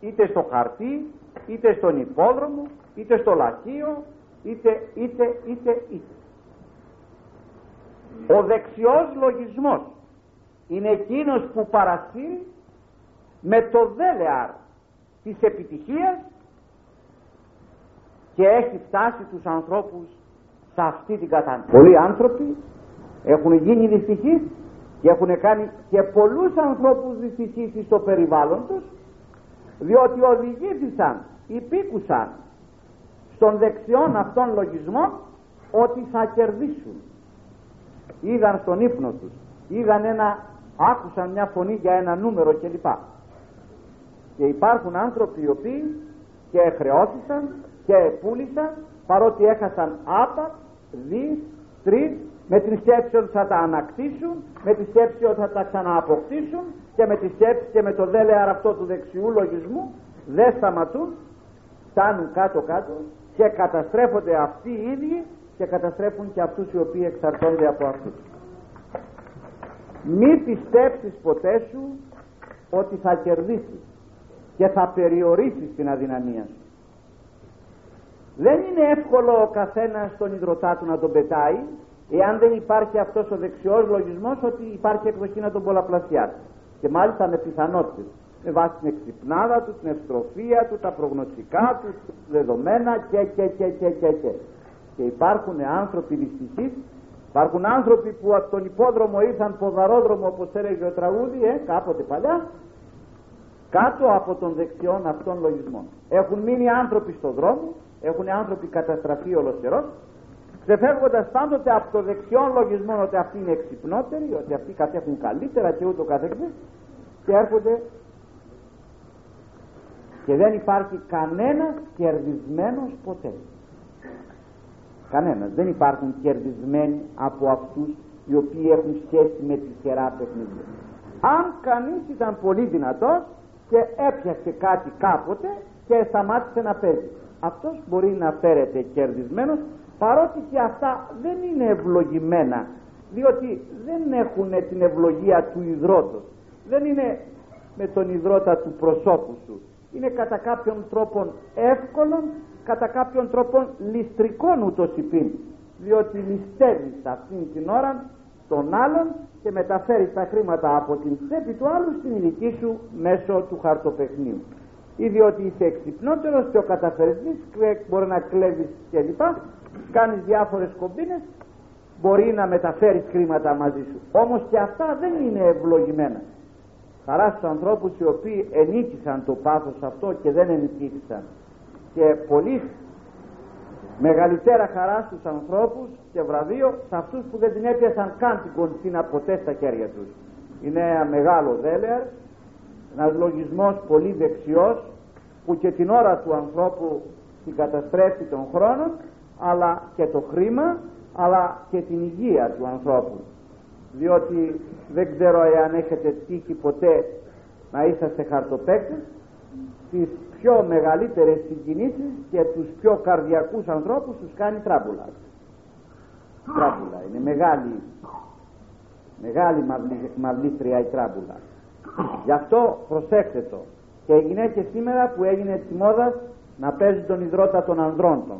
Είτε στο χαρτί, είτε στον υπόδρομο, είτε στο λαχείο, είτε, είτε, είτε, είτε. Ο δεξιός λογισμός είναι εκείνος που παρασύρει με το δέλεαρ της επιτυχίας και έχει φτάσει τους ανθρώπους σε αυτή την κατάσταση. Πολλοί άνθρωποι έχουν γίνει δυστυχείς και έχουν κάνει και πολλούς ανθρώπους δυστυχείς στο περιβάλλον τους διότι οδηγήθησαν, υπήκουσαν στον δεξιόν αυτών λογισμό ότι θα κερδίσουν. Είδαν στον ύπνο τους, είδαν ένα, άκουσαν μια φωνή για ένα νούμερο κλπ. Και υπάρχουν άνθρωποι οι οποίοι και χρεώθησαν και πούλησαν παρότι έχασαν άπα, δις, τρεις με τη σκέψη ότι θα τα ανακτήσουν, με τη σκέψη ότι θα τα ξανααποκτήσουν και με τη σκέψη και με το δέλεαρ αυτό του δεξιού λογισμού δεν σταματούν, φτάνουν κάτω-κάτω και καταστρέφονται αυτοί οι ίδιοι και καταστρέφουν και αυτούς οι οποίοι εξαρτώνται από αυτούς. Μη πιστέψεις ποτέ σου ότι θα κερδίσεις και θα περιορίσεις την αδυναμία σου. Δεν είναι εύκολο ο καθένας τον υδροτά του να τον πετάει εάν δεν υπάρχει αυτός ο δεξιός λογισμός ότι υπάρχει εκδοχή να τον πολλαπλασιάσει και μάλιστα με πιθανότητες με βάση την εξυπνάδα του, την ευστροφία του, τα προγνωστικά του, δεδομένα και και και και και και. Και υπάρχουν άνθρωποι δυστυχείς Υπάρχουν άνθρωποι που από τον υπόδρομο ήρθαν ποδαρόδρομο όπως έλεγε ο τραγούδι ε, κάποτε παλιά κάτω από τον δεξιόν αυτών λογισμών. Έχουν μείνει άνθρωποι στον δρόμο, έχουν άνθρωποι καταστραφεί ολοστερός ξεφεύγοντας πάντοτε από το δεξιόν λογισμό ότι αυτοί είναι εξυπνότεροι, ότι αυτοί κατέχουν καλύτερα και ούτω καθεξής και έρχονται και δεν υπάρχει κανένας κερδισμένος ποτέ. Κανένας. Δεν υπάρχουν κερδισμένοι από αυτούς οι οποίοι έχουν σχέση με τη χερά παιχνίδια. Αν κανείς ήταν πολύ δυνατός και έπιασε κάτι κάποτε και σταμάτησε να παίζει. Αυτός μπορεί να φέρεται κερδισμένος παρότι και αυτά δεν είναι ευλογημένα διότι δεν έχουν την ευλογία του υδρότος. Δεν είναι με τον υδρότα του προσώπου σου. Είναι κατά κάποιον τρόπον εύκολον κατά κάποιον τρόπον ληστρικών ούτως υπήν. Διότι ληστεύεις αυτήν την ώρα τον άλλον και μεταφέρεις τα χρήματα από την τσέπη του άλλου στην ηλική σου μέσω του χαρτοπαιχνίου. Ή διότι είσαι εξυπνότερος και ο καταφερνής μπορεί να κλέβεις κλπ κάνεις διάφορες κομπίνες μπορεί να μεταφέρεις χρήματα μαζί σου. Όμως και αυτά δεν είναι ευλογημένα. Χαράς στους ανθρώπους οι οποίοι ενίκησαν το πάθος αυτό και δεν ενικήθησαν. Και πολύ μεγαλύτερα χαράς στους ανθρώπους και βραβείο σε αυτούς που δεν την έπιασαν καν την κοντσίνα ποτέ στα χέρια τους. Είναι ένα μεγάλο δέλεαρ ένας λογισμός πολύ δεξιός που και την ώρα του ανθρώπου την καταστρέφει τον χρόνο αλλά και το χρήμα αλλά και την υγεία του ανθρώπου. Διότι δεν ξέρω εάν έχετε τύχει ποτέ να είσαστε χαρτοπαίκτες τις πιο μεγαλύτερες συγκινήσεις και τους πιο καρδιακούς ανθρώπους τους κάνει τράμπουλα τράμπουλα είναι μεγάλη μεγάλη μαυλίστρια η τράμπουλα γι' αυτό προσέξτε το. Και οι γυναίκες σήμερα που έγινε της μόδας να παίζουν τον υδρότα των ανδρών των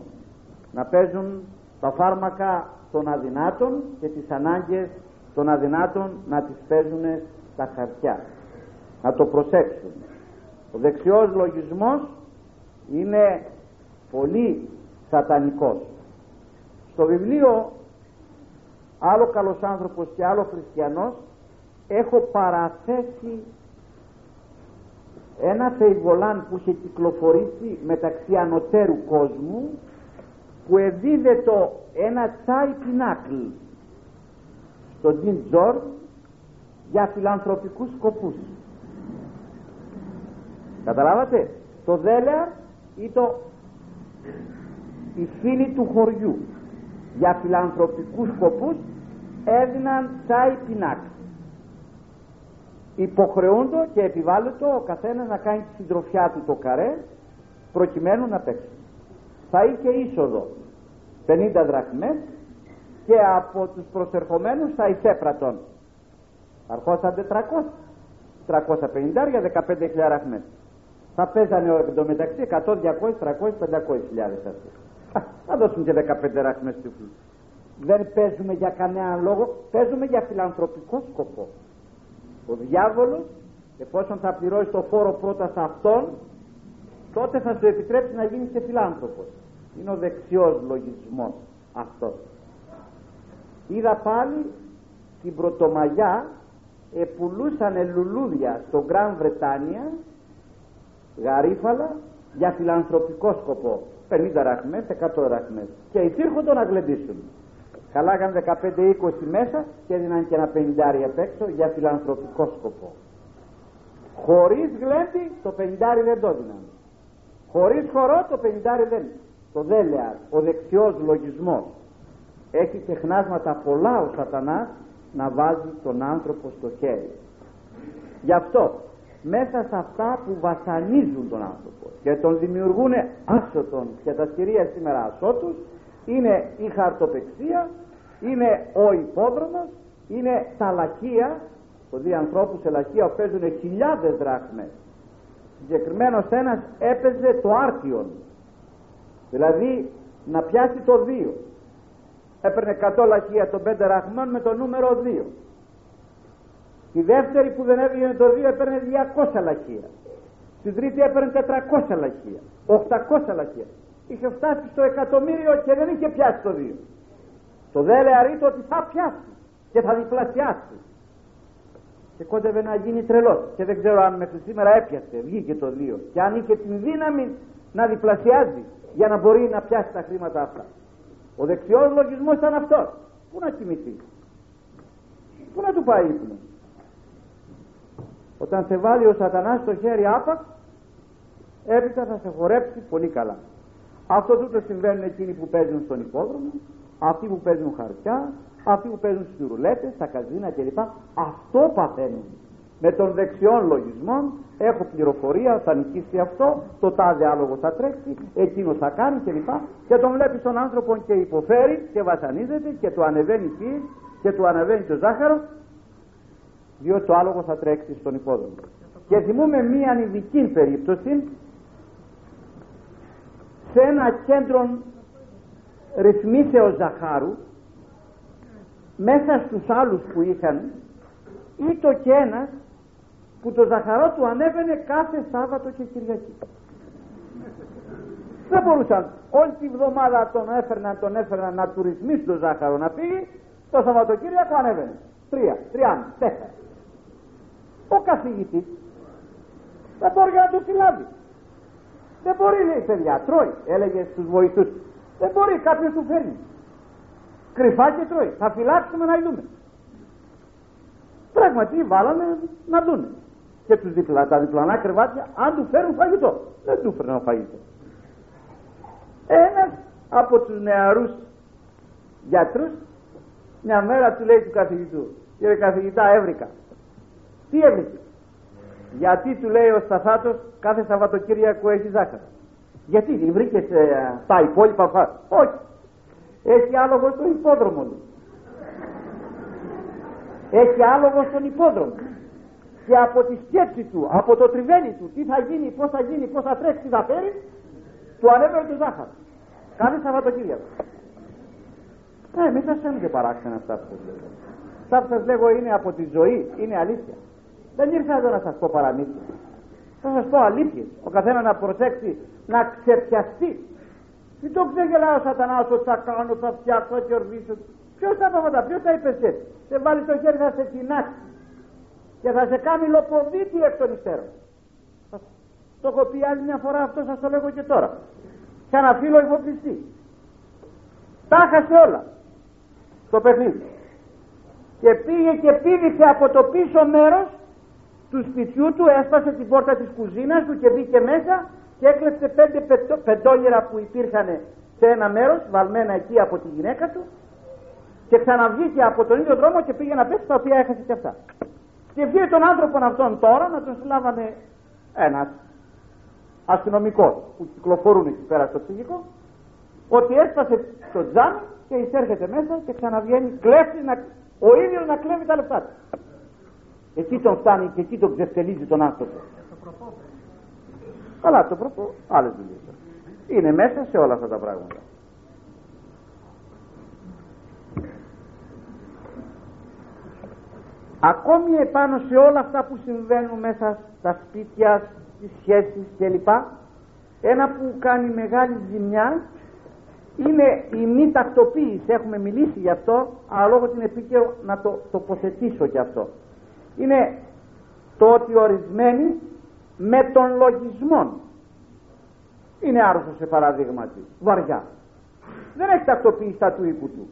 να παίζουν τα φάρμακα των αδυνάτων και τις ανάγκες των αδυνάτων να τις παίζουν στα χαρτιά. Να το προσέξουν. Ο δεξιός λογισμός είναι πολύ σατανικός. Στο βιβλίο άλλο καλός άνθρωπος και άλλο χριστιανός έχω παραθέσει ένα θεϊβολάν που είχε κυκλοφορήσει μεταξύ ανωτέρου κόσμου που εδίδετο ένα τσάι πινάκλ στον Τζιν Τζορ για φιλανθρωπικούς σκοπούς. Καταλάβατε; Το δέλεαρ ή το οι φίλοι του χωριού για φιλανθρωπικούς σκοπούς έδιναν τσάι πινάκλ υποχρεούντο και επιβάλλοντο ο καθένας να κάνει τη συντροφιά του το καρέ προκειμένου να παίξει θα είχε είσοδο. 50 δραχμές και από τους προσερχομένους θα εισέπρατον αρχόσαν 400 350 για 15 δραχμές. Θα παίζανε εντωμεταξύ 100, 200, 300, 500 χιλιάδες αυτοί θα δώσουν και 15 δραχμές τυφλούς δεν παίζουμε για κανέναν λόγο παίζουμε για φιλανθρωπικό σκοπό. Ο διάβολος εφόσον θα πληρώσει το φόρο πρώτα σε αυτόν τότε θα σου επιτρέψει να γίνεις και φιλάνθρωπος είναι ο δεξιός λογισμός αυτός. Είδα πάλι την Πρωτομαγιά επουλούσανε λουλούδια στο Γκραν Βρετάνια γαρίφαλα για φιλανθρωπικό σκοπό. 50 ραχμές, 100 ραχμές. Και υπήρχονται να γλεντήσουν. Καλά έκανε 15-20 μέσα και έδιναν και ένα πενιντάρι απ' έξω για φιλανθρωπικό σκοπό. Χωρίς γλέντι το πενιντάρι δεν το έδιναν. Χωρίς χορό το πενιντάρι δεν το δέλεαρ, ο δεξιός λογισμός. Έχει τεχνάσματα πολλά ο σατανάς να βάζει τον άνθρωπο στο χέρι. Γι' αυτό μέσα σε αυτά που βασανίζουν τον άνθρωπο και τον δημιουργούν άσωτον και τα σκυρία σήμερα ασώτους είναι η χαρτοπεξία είναι ο υπόδρομος είναι τα λαχεία το δύο ανθρώπους σε λαχεία παίζουν χιλιάδες δράχμες. Συγκεκριμένος ένας έπαιζε το άρτιον δηλαδή να πιάσει το 2 έπαιρνε 100 λαχεία των 5 ραχμών με το νούμερο 2 η δεύτερη που δεν έβγαινε το 2 έπαιρνε 200 λαχεία. Στην τρίτη έπαιρνε 400 λαχεία. 800 λαχεία. Είχε φτάσει στο εκατομμύριο και δεν είχε πιάσει το 2 το δε αρήτω ότι θα πιάσει και θα διπλασιάσει. Και κόντευε να γίνει τρελός. Και δεν ξέρω αν μέχρι σήμερα έπιασε. Βγήκε το δύο. Και αν είχε την δύναμη να διπλασιάζει για να μπορεί να πιάσει τα χρήματα αυτά ο δεξιός λογισμός ήταν αυτός πού να κοιμηθεί; Πού να του πάει ύπνο; Όταν σε βάλει ο σατανάς στο χέρι άπαξ έπειτα θα σε χορέψει πολύ καλά αυτό τούτο συμβαίνουν εκείνοι που παίζουν στον υπόδρομο αυτοί που παίζουν χαρτιά αυτοί που παίζουν στις ρουλέτες, στα καζίνα κλπ. Αυτό παθαίνουν. Με τον δεξιών λογισμών έχω πληροφορία, θα νικήσει αυτό, το τάδε άλογο θα τρέξει, εκείνος θα κάνει κλπ. Και τον βλέπει τον άνθρωπο και υποφέρει και βασανίζεται και του ανεβαίνει η και του ανεβαίνει το ζάχαρος, διότι το άλογο θα τρέξει στον υπόδομο. Και θυμούμε μία ειδική περίπτωση σε ένα κέντρο ρυθμίσεως ζαχάρου μέσα στους άλλους που είχαν ή το και ένας που το ζαχαρό του ανέβαινε κάθε Σάββατο και Κυριακή. Δεν μπορούσαν. Όλη τη βδομάδα τον έφερναν, τον έφερναν να του ρυθμίσει το ζάχαρο να φύγει, το Σαββατοκύριακο ανέβαινε. Τρία, τριάντα, τέσσερα. Ο καθηγητής δεν μπορεί να το συλλάβει. Δεν μπορεί λέει παιδιά, τρώει, έλεγε στους βοηθούς. Δεν μπορεί, κάποιος του φέρνει κρυφά και τρώει. Θα φυλάξουμε να δούμε. Πράγματι βάλαμε να δούνε. Και τους διπλα, τα διπλανά κρεβάτια αν του φέρουν φαγητό. Δεν του φέρνουν φαγητό. Ένας από τους νεαρούς γιατρούς μια μέρα του λέει του καθηγητού κύριε καθηγητά έβρικα. Τι έβρικε. Γιατί του λέει ο Σταθάτος κάθε Σαββατοκύριακο έχει ζάχαρο. Γιατί βρήκες ε, τα υπόλοιπα φάρ. Όχι. Έχει άλογο στον υπόδρομο του. Έχει άλογο στον υπόδρομο. Και από τη σκέψη του, από το τριβέλι του, τι θα γίνει, πώς θα γίνει, πώς θα τρέξει, τι θα φέρει, του ανέβαινε το ζάχαρο. Κάθε Σαββατοκύριακο. Ε, μην σας φαίνονται παράξενα αυτά που σας λέγω. Αυτά που σας λέγω είναι από τη ζωή, είναι αλήθεια. Δεν ήρθα εδώ να σας πω παραμύθια. Θα σας πω αλήθειες. Ο καθένας να προσέξει να ξεπιαστεί μην το ξεγελάω ο σατανάς ότι θα κάνω, θα φτιάξω, θα κερδίσω. Ποιος θα αυτά, ποιος θα είπε έτσι. Σε βάλει το χέρι θα σε κοινάξει και θα σε κάνει λοποδίτη εκ των υστέρων. Το έχω πει άλλη μια φορά αυτό σας το λέγω και τώρα. Σαν ένα φίλο υποπληστή. Τα χασε όλα. Το παιχνίδι. Και πήγε και πήδηξε από το πίσω μέρος του σπιτιού του, έσπασε την πόρτα της κουζίνας του και μπήκε μέσα και έκλεψε πέντε πεντόλιρα που υπήρχαν σε ένα μέρος βαλμένα εκεί από τη γυναίκα του και ξαναβγήκε από τον ίδιο δρόμο και πήγε να πέσει τα οποία έχασε και αυτά. Και βγήκε τον άνθρωπο αυτόν τώρα να τον συλλάβανε ένας αστυνομικός που κυκλοφορούν εκεί πέρα στο ψυχικό ότι έσπασε το τζάμι και εισέρχεται μέσα και ξαναβγαίνει κλέφτη να, ο ίδιος να κλέβει τα λεφτά του. Εκεί τον φτάνει και εκεί τον ξεφτελίζει τον άνθρωπο. Καλά το πρώτο, άλλες δουλειές. Είναι μέσα σε όλα αυτά τα πράγματα. Ακόμη επάνω σε όλα αυτά που συμβαίνουν μέσα στα σπίτια, στις σχέσεις κλπ. Ένα που κάνει μεγάλη ζημιά είναι η μη τακτοποίηση. Έχουμε μιλήσει γι' αυτό, αλλά λόγω την επίκαιρο να το τοποθετήσω κι αυτό. Είναι το ότι ορισμένοι με τον λογισμό. Είναι άρρωστος σε παραδείγματι, βαριά. Δεν έχει τακτοποιήσει τα του οίκου του.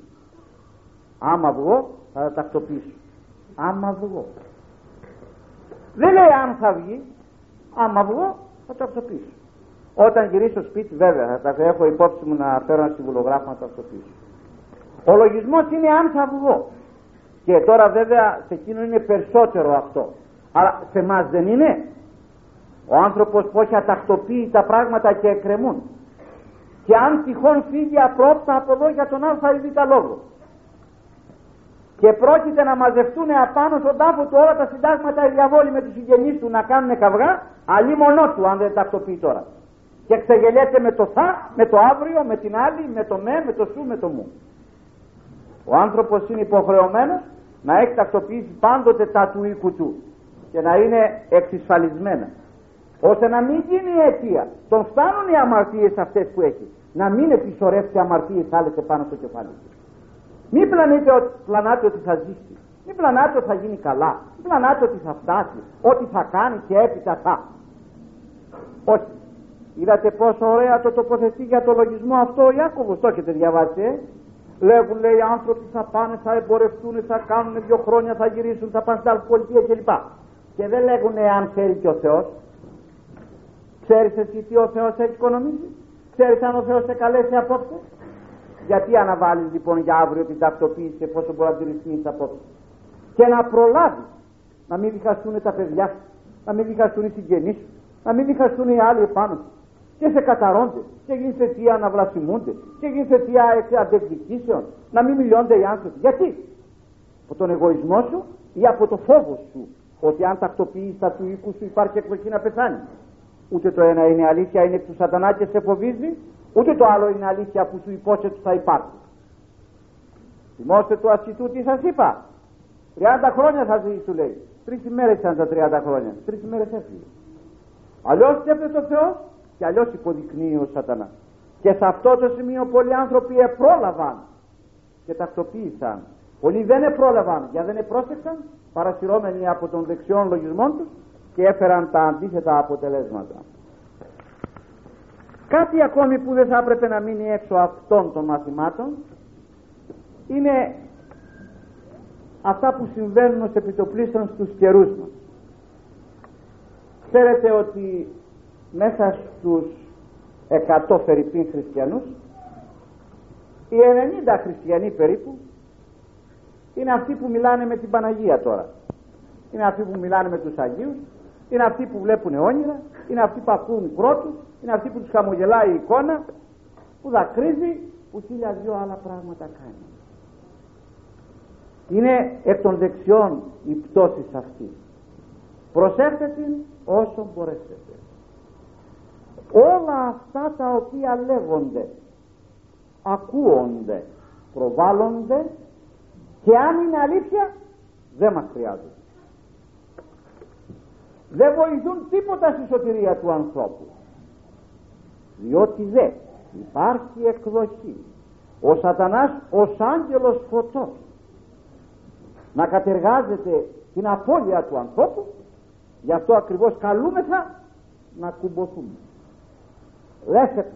Άμα βγω θα τα τακτοποιήσω. Άμα βγω. Δεν λέει αν θα βγει, άμα βγω θα το τακτοποιήσω. Όταν γυρίσω στο σπίτι βέβαια θα τα έχω υπόψη μου να φέρω ένα συμβουλογράφο να το τακτοποιήσω. Ο λογισμός είναι αν θα βγω. Και τώρα βέβαια σε εκείνο είναι περισσότερο αυτό. Αλλά σε εμάς δεν είναι. Ο άνθρωπος που έχει ατακτοποιεί τα πράγματα και εκκρεμούν. Και αν τυχόν φύγει απρόπτα από εδώ για τον α ή β λόγο. Και πρόκειται να μαζευτούν απάνω στον τάφο του όλα τα συντάγματα οι διαβόλοι με τους συγγενείς του να κάνουν καυγά, αλλή μονό του αν δεν τακτοποιεί τώρα. Και ξεγελιέται με το θα, με το αύριο, με την άλλη, με το με, με το σου, με το μου. Ο άνθρωπος είναι υποχρεωμένος να έχει τακτοποιήσει πάντοτε τα του οίκου του και να είναι εξισφαλισμένα ώστε να μην γίνει αιτία. Τον φτάνουν οι αμαρτίες αυτές που έχει. Να μην επισορεύσει αμαρτίες άλλες επάνω στο κεφάλι του. Μην πλανείτε, πλανάτε ότι θα ζήσει. Μην πλανάτε ότι θα γίνει καλά. Μην πλανάτε ότι θα φτάσει. Ότι θα κάνει και έπειτα θα. Όχι. Είδατε πόσο ωραία το τοποθετεί για το λογισμό αυτό ο Ιάκωβος. Το έχετε διαβάσει, ε; Λέγουν, λέει, οι άνθρωποι θα πάνε, θα εμπορευτούν, θα κάνουν δύο χρόνια, θα γυρίσουν, θα πάνε στην άλλη πολιτεία κλπ. Και δεν λέγουν αν ξέρει και ο Θεός. Ξέρεις εσύ τι ο Θεός έχει οικονομήσει; Ξέρεις αν ο Θεός σε καλέσει απόψε; Γιατί αναβάλεις λοιπόν για αύριο την τακτοποίηση εφόσον μπορεί να τη ρυθμίσεις απόψε. Και να προλάβεις να μην διχαστούν τα παιδιά σου, να μην διχαστούν οι συγγενείς σου, να μην διχαστούν οι άλλοι επάνω σου. Και σε καταρώνται και γίνεις αιτία να βλασιμούνται και γίνεις αιτία αντεκδικήσεων, να μην μιλιώνται οι άνθρωποι. Γιατί; Από τον εγωισμό σου ή από το φόβο σου ότι αν τακτοποιείς τα του οίκου σου υπάρχει εκδοχή να πεθάνει; Ούτε το ένα είναι αλήθεια, είναι του σατανάς και σε φοβίζει, ούτε το άλλο είναι αλήθεια που σου υπόσχεται ότι θα υπάρχει. Θυμόστε του ασχητού τι σας είπα. 30 χρόνια θα ζει, σου λέει. Τρεις ημέρες ήταν τα 30 χρόνια. Τρεις ημέρες έφυγε. Αλλιώς σκέφτεται ο Θεό και αλλιώς υποδεικνύει ο σατανάς. Και σε αυτό το σημείο πολλοί άνθρωποι επρόλαβαν και τακτοποίησαν. Πολλοί δεν επρόλαβαν γιατί δεν επρόσεξαν παρασυρώμενοι από τον δεξιών λογισμών τους και έφεραν τα αντίθετα αποτελέσματα. Κάτι ακόμη που δεν θα έπρεπε να μείνει έξω αυτών των μαθημάτων είναι αυτά που συμβαίνουν ως επιτοπλίστων στους καιρούς μας. Ξέρετε ότι μέσα στους 100 φερρυπίν χριστιανούς οι 90 χριστιανοί περίπου είναι αυτοί που μιλάνε με την Παναγία τώρα. Είναι αυτοί που μιλάνε με τους Αγίους είναι αυτοί που βλέπουν όνειρα, είναι αυτοί που ακούν πρώτους, είναι αυτοί που τους χαμογελάει η εικόνα, που δακρύζει, που χίλια δυο άλλα πράγματα κάνει. Είναι εκ των δεξιών η πτώση αυτή. Προσέχετε την όσο μπορέσετε. Όλα αυτά τα οποία λέγονται, ακούονται, προβάλλονται και αν είναι αλήθεια δεν μας χρειάζεται δεν βοηθούν τίποτα στη σωτηρία του ανθρώπου. Διότι δε υπάρχει εκδοχή. Ο σατανάς ως άγγελος φωτός. Να κατεργάζεται την απώλεια του ανθρώπου. Γι' αυτό ακριβώς καλούμεθα να κουμποθούμε δεν σε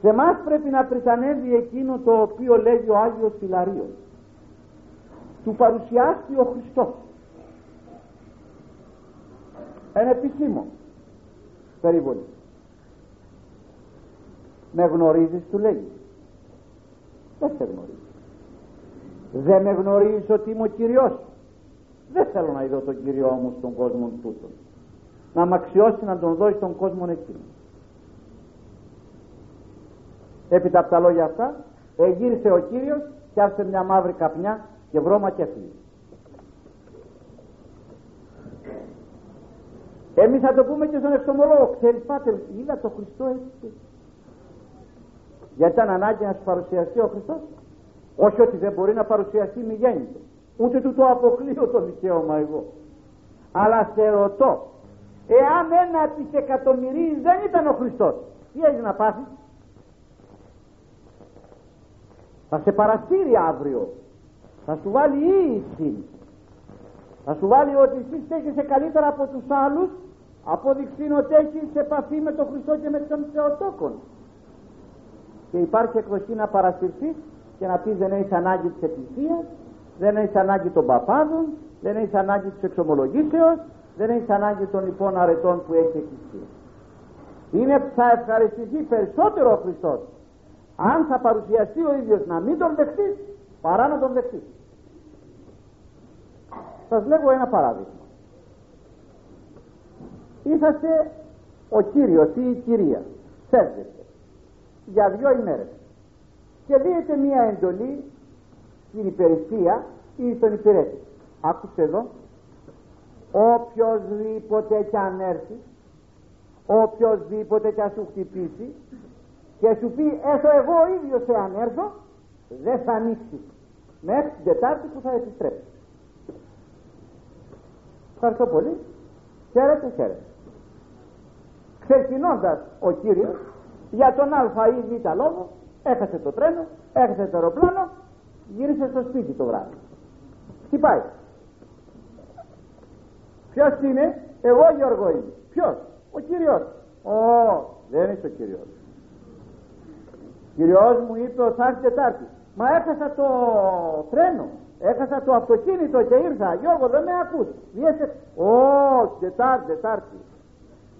σε εμάς πρέπει να πριτανεύει εκείνο το οποίο λέγει ο Άγιος Φιλαρίος του παρουσιάστηκε ο Χριστός ένα επισήμο περίβολη με γνωρίζεις του λέει δεν σε γνωρίζει δεν με γνωρίζεις ότι είμαι ο Κυριός δεν θέλω να είδω τον Κυριό μου στον κόσμο τούτο να μ' αξιώσει να τον δώσει στον κόσμο εκείνο έπειτα από τα λόγια αυτά εγύρισε ο Κύριος και άρχισε μια μαύρη καπνιά και βρώμα και έφυγε Εμείς θα το πούμε και στον εξομολόγο. Ξέρεις πάτερ, είδα το Χριστό έτσι. Γιατί ήταν ανάγκη να σου παρουσιαστεί ο Χριστός. Όχι ότι δεν μπορεί να παρουσιαστεί μη γέννητο. Ούτε του το αποκλείω το δικαίωμα εγώ. Αλλά σε ρωτώ, εάν ένα της εκατομμυρίης δεν ήταν ο Χριστός, τι έχεις να πάθεις; Θα σε παραστήρει αύριο. Θα σου βάλει ίση. Θα σου βάλει ότι εσύ στέκεσαι καλύτερα από τους άλλους απόδειξη ότι έχει επαφή με τον Χριστό και με τον Θεοτόκον. Και υπάρχει εκδοχή να παρασυρθεί και να πει δεν έχεις ανάγκη της Εκκλησίας δεν έχεις ανάγκη των παπάδων δεν έχεις ανάγκη της εξομολογήσεως δεν έχεις ανάγκη των λοιπόν αρετών που έχει Εκκλησία είναι θα ευχαριστηθεί περισσότερο ο Χριστός αν θα παρουσιαστεί ο ίδιος να μην τον δεχτείς παρά να τον δεχτείς. Σας λέγω ένα παράδειγμα Είσαστε ο Κύριος ή η κυρία. Φεύγετε για δύο ημέρες και δίνετε μία εντολή στην υπηρεσία ή στον υπηρέτη. Άκουστε εδώ. Οποιοςδήποτε κι αν έρθει, οποιοςδήποτε κι αν σου χτυπήσει και σου πει έσω εγώ ο ίδιος εάν έρθω, δεν θα ανοίξει μέχρι την Τετάρτη που θα επιστρέψει. Ευχαριστώ πολύ. Χαίρετε, χαίρετε ξεκινώντας ο Κύριος για τον α ή β λόγο έχασε το τρένο, έχασε το αεροπλάνο, γύρισε στο σπίτι το βράδυ. Τι πάει. Ποιος είναι, εγώ Γιώργο είμαι. Ποιος, ο Κύριος. Ω, δεν είσαι ο Κύριος. Κυριός μου είπε ο θα Τετάρτης. Μα έχασα το τρένο, έχασα το αυτοκίνητο και ήρθα. Γιώργο δεν με ακούς. Βγαίνετε. Ω, Τετάρτη, Τετάρτη.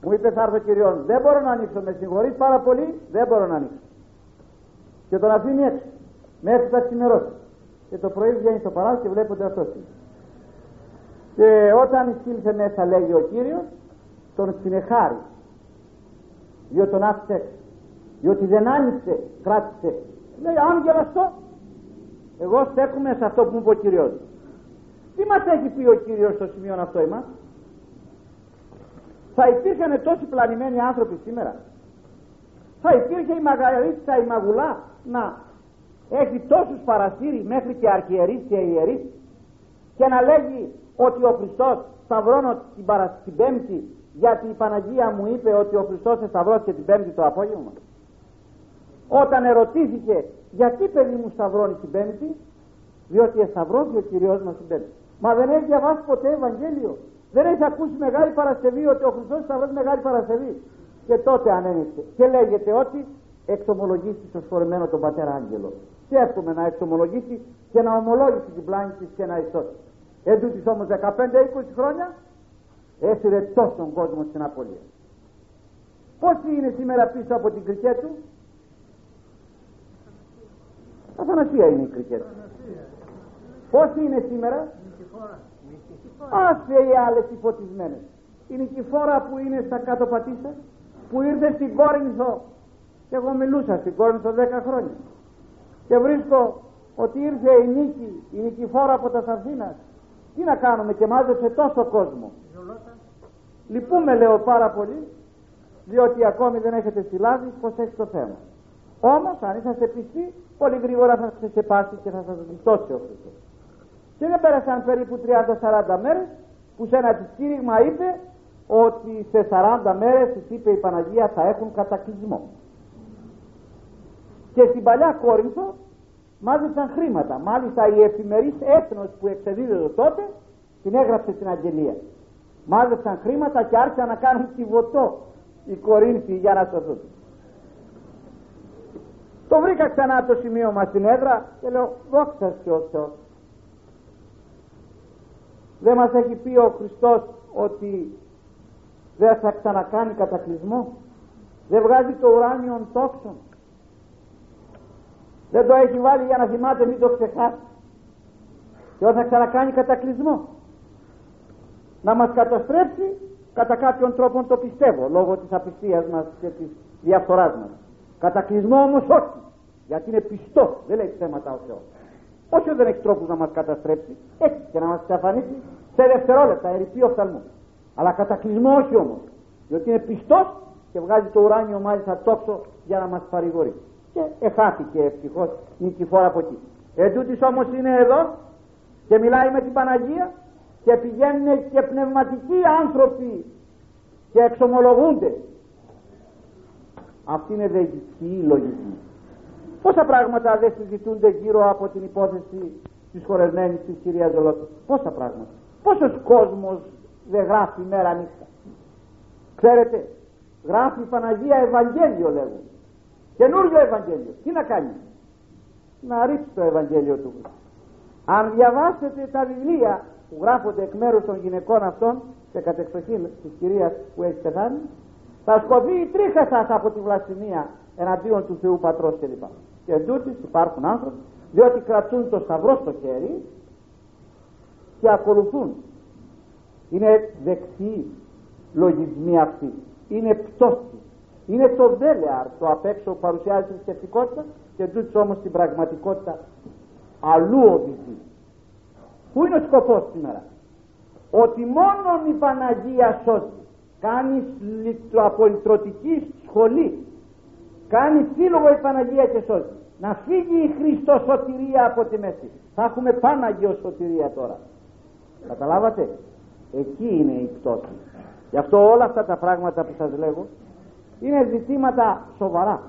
Μου είπε θα έρθω Κυριός. Δεν μπορώ να ανοίξω. Με συγχωρείς πάρα πολύ. Δεν μπορώ να ανοίξω. Και τον αφήνει έξω. Μέχρι τα ξημερώσει. Και το πρωί βγαίνει στο παράθυρο και βλέπετε αυτό είναι. Και όταν εισήλθε μέσα λέγει ο Κύριος τον συνεχάρει διότι τον άφησε διότι δεν άνοιξε κράτησε λέει άγγελα αυτό εγώ στέκομαι σε αυτό που μου είπε ο Κύριος τι μας έχει πει ο Κύριος στο σημείο αυτό εμάς; Θα υπήρχαν τόσοι πλανημένοι άνθρωποι σήμερα θα υπήρχε η Μαγαρίτσα η Μαγουλά να έχει τόσους παραστήρι μέχρι και αρχιερείς και ιερείς και να λέγει ότι ο Χριστός σταυρώνω την, παρα... την Πέμπτη γιατί η Παναγία μου είπε ότι ο Χριστός σταυρώθηκε την Πέμπτη το απόγευμα. Όταν ερωτήθηκε γιατί παιδί μου σταυρώνεις την Πέμπτη διότι εσταυρώθηκε ο Κυριός μας την Πέμπτη. Μα δεν έχει διαβάσει ποτέ Ευαγγέλιο. Δεν έχει ακούσει Μεγάλη Παρασκευή ότι ο Χριστός σταυρώνει Μεγάλη Παρασκευή. Και τότε ανένυξε. Και λέγεται ότι εξομολογήσει στο σφορεμένο τον Πατέρα Άγγελο. Σκέφτομαι να εξομολογήσει και να ομολόγησε την πλάνη της και να ισώσει. Εν τούτης όμως 15-20 χρόνια έφερε τόσον κόσμο στην απολία. Πόσοι είναι σήμερα πίσω από την κρικέ του; Αθανασία είναι η κρικέ του. Πόσοι είναι σήμερα; Άσε οι άλλες υποτισμένες. Η νικηφόρα που είναι στα κάτω πατήσα που ήρθε στην Κόρινθο και εγώ μιλούσα στην Κόρινθο 10 χρόνια και βρίσκω ότι ήρθε η νίκη, η νικηφόρα από τα Σαρδίνα τι να κάνουμε και μάζεψε τόσο κόσμο. Λυπούμε λέω πάρα πολύ διότι ακόμη δεν έχετε συλλάβει πως έχει το θέμα. Όμως αν είσαστε πιστοί πολύ γρήγορα θα σας ξεπάσει και θα σας γλιτώσει ο Χριστός. Και δεν πέρασαν περίπου 30-40 μέρες που σε ένα της κήρυγμα είπε ότι σε 40 μέρες της είπε η Παναγία θα έχουν κατακλυσμό. Και στην παλιά Κόρινθο μάζεψαν χρήματα. Μάλιστα η εφημερής έθνος που εξεδίδεται τότε την έγραψε στην αγγελία. Μάζεψαν χρήματα και άρχισαν να κάνουν κυβωτό οι Κορίνθοι για να σωθούν. Το βρήκα ξανά το σημείο μας στην έδρα και λέω δόξα σε ο Θεός. Δεν μας έχει πει ο Χριστός ότι δεν θα ξανακάνει κατακλυσμό; Δεν βγάζει το ουράνιον τόξο δεν το έχει βάλει για να θυμάται μην το ξεχάσει. Και όταν θα ξανακάνει κατακλυσμό; Να μας καταστρέψει; Κατά κάποιον τρόπο το πιστεύω λόγω της απιστίας μας και της διαφθοράς μας. Κατακλυσμό όμως όχι γιατί είναι πιστό. Δεν λέει θέματα ο Θεός όσο δεν έχει τρόπους να μας καταστρέψει έχει και να μας εξαφανίσει σε δευτερόλεπτα ερυπεί οφθαλμού αλλά κατακλυσμό όχι όμως διότι είναι πιστός και βγάζει το ουράνιο μάλιστα τόξο για να μας παρηγορεί και εχάθηκε ευτυχώς νικηφόρα από εκεί. Εν τούτης όμως είναι εδώ και μιλάει με την Παναγία και πηγαίνουν και πνευματικοί άνθρωποι και εξομολογούνται. Αυτή είναι δεκτική λογική. Πόσα πράγματα δεν συζητούνται γύρω από την υπόθεση της χορευμένης της κυρίας Ζολότου. Πόσα πράγματα. Πόσος κόσμος δεν γράφει μέρα νύχτα; Ξέρετε, γράφει η Παναγία Ευαγγέλιο λέγουν. Καινούριο Ευαγγέλιο. Τι να κάνει; Να ρίξει το Ευαγγέλιο του. Αν διαβάσετε τα βιβλία που γράφονται εκ μέρους των γυναικών αυτών και κατεξοχήν της κυρίας που έχει πεθάνει, θα σκοτεί η τρίχα σας από τη βλασφημία εναντίον του Θεού Πατρός κλπ. Και εντούτοις υπάρχουν άνθρωποι διότι κρατούν το σταυρό στο χέρι και ακολουθούν. Είναι δεξιοί λογισμοί αυτοί. Είναι πτώση είναι το δέλεαρ το απ' έξω που παρουσιάζει τη σκεπτικότητα και τούτο όμως την πραγματικότητα αλλού οδηγεί. Πού είναι ο σκοπός σήμερα; Ότι μόνο η Παναγία σώζει. Κάνεις απολυτρωτική σχολή. Κάνει σύλλογο η Παναγία και σώζει. Να φύγει η Χριστό σωτηρία από τη μέση. Θα έχουμε Παναγιο σωτηρία τώρα. Καταλάβατε; Εκεί είναι η πτώση. Γι' αυτό όλα αυτά τα πράγματα που σας λέγω είναι ζητήματα σοβαρά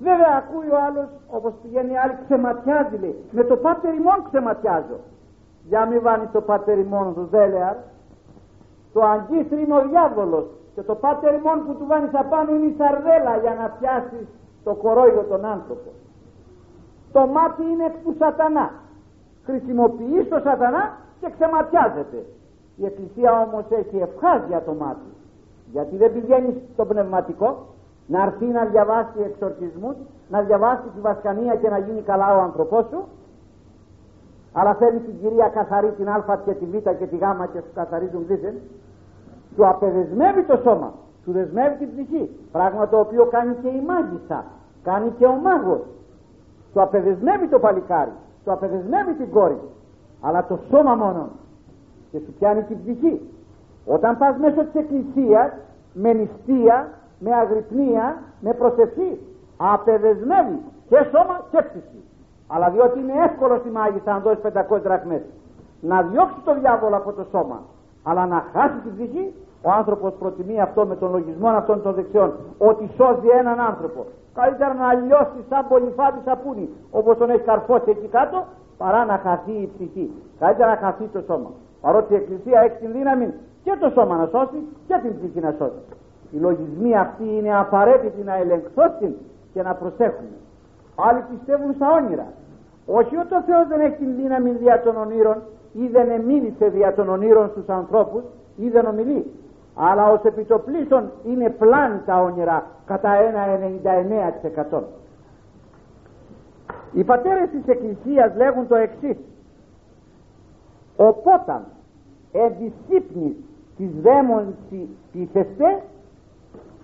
Βέβαια ακούει ο άλλος όπως πηγαίνει άλλη ξεματιάζει λέει. Με το πάτερ ημών ξεματιάζω. Για μη βάνεις το πάτερ ημών του δέλεαρ. Το αγκίστρι είναι ο διάβολος. Και το πάτερ ημών που του βάνεις απάνω είναι η σαρδέλα για να πιάσεις το κορόιδο τον άνθρωπο. Το μάτι είναι εκ του σατανά. Χρησιμοποιείς το σατανά και ξεματιάζεται. Η Εκκλησία όμως έχει ευχάζια το μάτι. Γιατί δεν πηγαίνεις στο πνευματικό να έρθει να διαβάσει εξορκισμούς, να διαβάσει τη βασκανία και να γίνει καλά ο άνθρωπός σου, αλλά θέλει την κυρία καθαρή την α και τη β και τη γ και σου καθαρίζουν δίθεν, σου απεδεσμεύει το σώμα, σου δεσμεύει την ψυχή, πράγμα το οποίο κάνει και η μάγισσα, κάνει και ο μάγος, σου απεδεσμεύει το παλικάρι, σου απεδεσμεύει την κόρη, αλλά το σώμα μόνο. Και σου πιάνει την ψυχή. Όταν πας μέσω της εκκλησίας με νηστεία με αγρυπνία, με προσευχή, απεδεσμεύει και σώμα και ψυχή. Αλλά διότι είναι εύκολο στη μάγισσα να δώσει 500 δραχμές να διώξει το διάβολο από το σώμα, αλλά να χάσει την ψυχή, ο άνθρωπος προτιμεί αυτό με τον λογισμό αυτών των δεξιών, ότι σώζει έναν άνθρωπο. Καλύτερα να λιώσει σαν πολυφάτης σαπούνι, όπως τον έχει καρφώσει εκεί κάτω, παρά να χαθεί η ψυχή. Καλύτερα να χαθεί το σώμα. Παρότι η Εκκλησία έχει την δύναμη και το σώμα να σώσει και την ψυχή να σώσει. Οι λογισμοί αυτοί είναι απαραίτητοι να ελεγχθώσουν και να προσέχουν. Άλλοι πιστεύουν στα όνειρα. Όχι ότι ο Θεός δεν έχει την δύναμη δια των ονείρων ή δεν εμίλησε δια των ονείρων στους ανθρώπους ή δεν ομιλεί. Αλλά ως επιτοπλίστων είναι πλάνη τα όνειρα κατά ένα 99%. Οι πατέρες της Εκκλησίας λέγουν το εξής. Οπότε εντυσύπνης της δαίμονση πίθεστε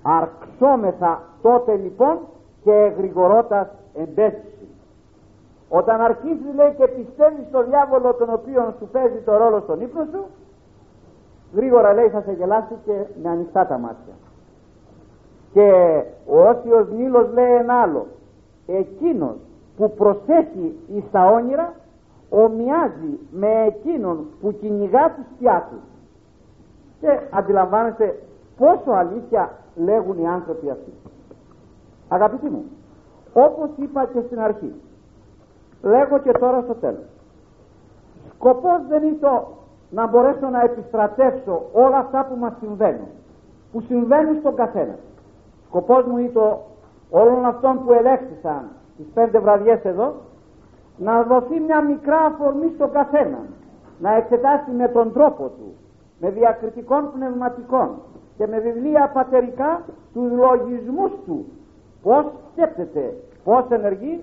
αρξόμεθα τότε λοιπόν και γρηγορότας εμπέστηση. Όταν αρχίσεις λέει και πιστεύεις στο διάβολο τον οποίο σου παίζει το ρόλο στον ύπνο σου γρήγορα λέει θα σε γελάσει και με ανοιχτά τα μάτια. Και ο Όσιος Νίλος λέει ένα άλλο εκείνος που προσέχει εις τα όνειρα ομοιάζει με εκείνον που κυνηγά τη σκιά του. Και αντιλαμβάνεστε πόσο αλήθεια λέγουν οι άνθρωποι αυτοί. Αγαπητοί μου, όπως είπα και στην αρχή, λέγω και τώρα στο τέλος. Σκοπός δεν είναι το να μπορέσω να επιστρατεύσω όλα αυτά που μας συμβαίνουν, που συμβαίνουν στον καθένα. Σκοπός μου είναι το όλων αυτών που ελέγχθησαν τις πέντε βραδιές εδώ, να δοθεί μια μικρά αφορμή στον καθένα, να εξετάσει με τον τρόπο του, με διακριτικών πνευματικών, και με βιβλία πατερικά τους λογισμούς του πώς σκέπτεται, πώς ενεργεί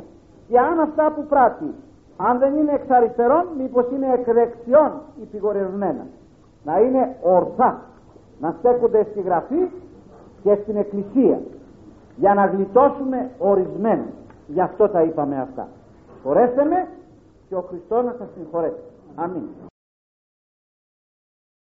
και αν αυτά που πράττει αν δεν είναι εξ αριστερών μήπως είναι εκ δεξιών υπηγορευμένα να είναι ορθά να στέκονται στη γραφή και στην εκκλησία για να γλιτώσουμε ορισμένους. Γι' αυτό τα είπαμε αυτά. Χωρέστε με και ο Χριστός να σας συγχωρέσει. Αμήν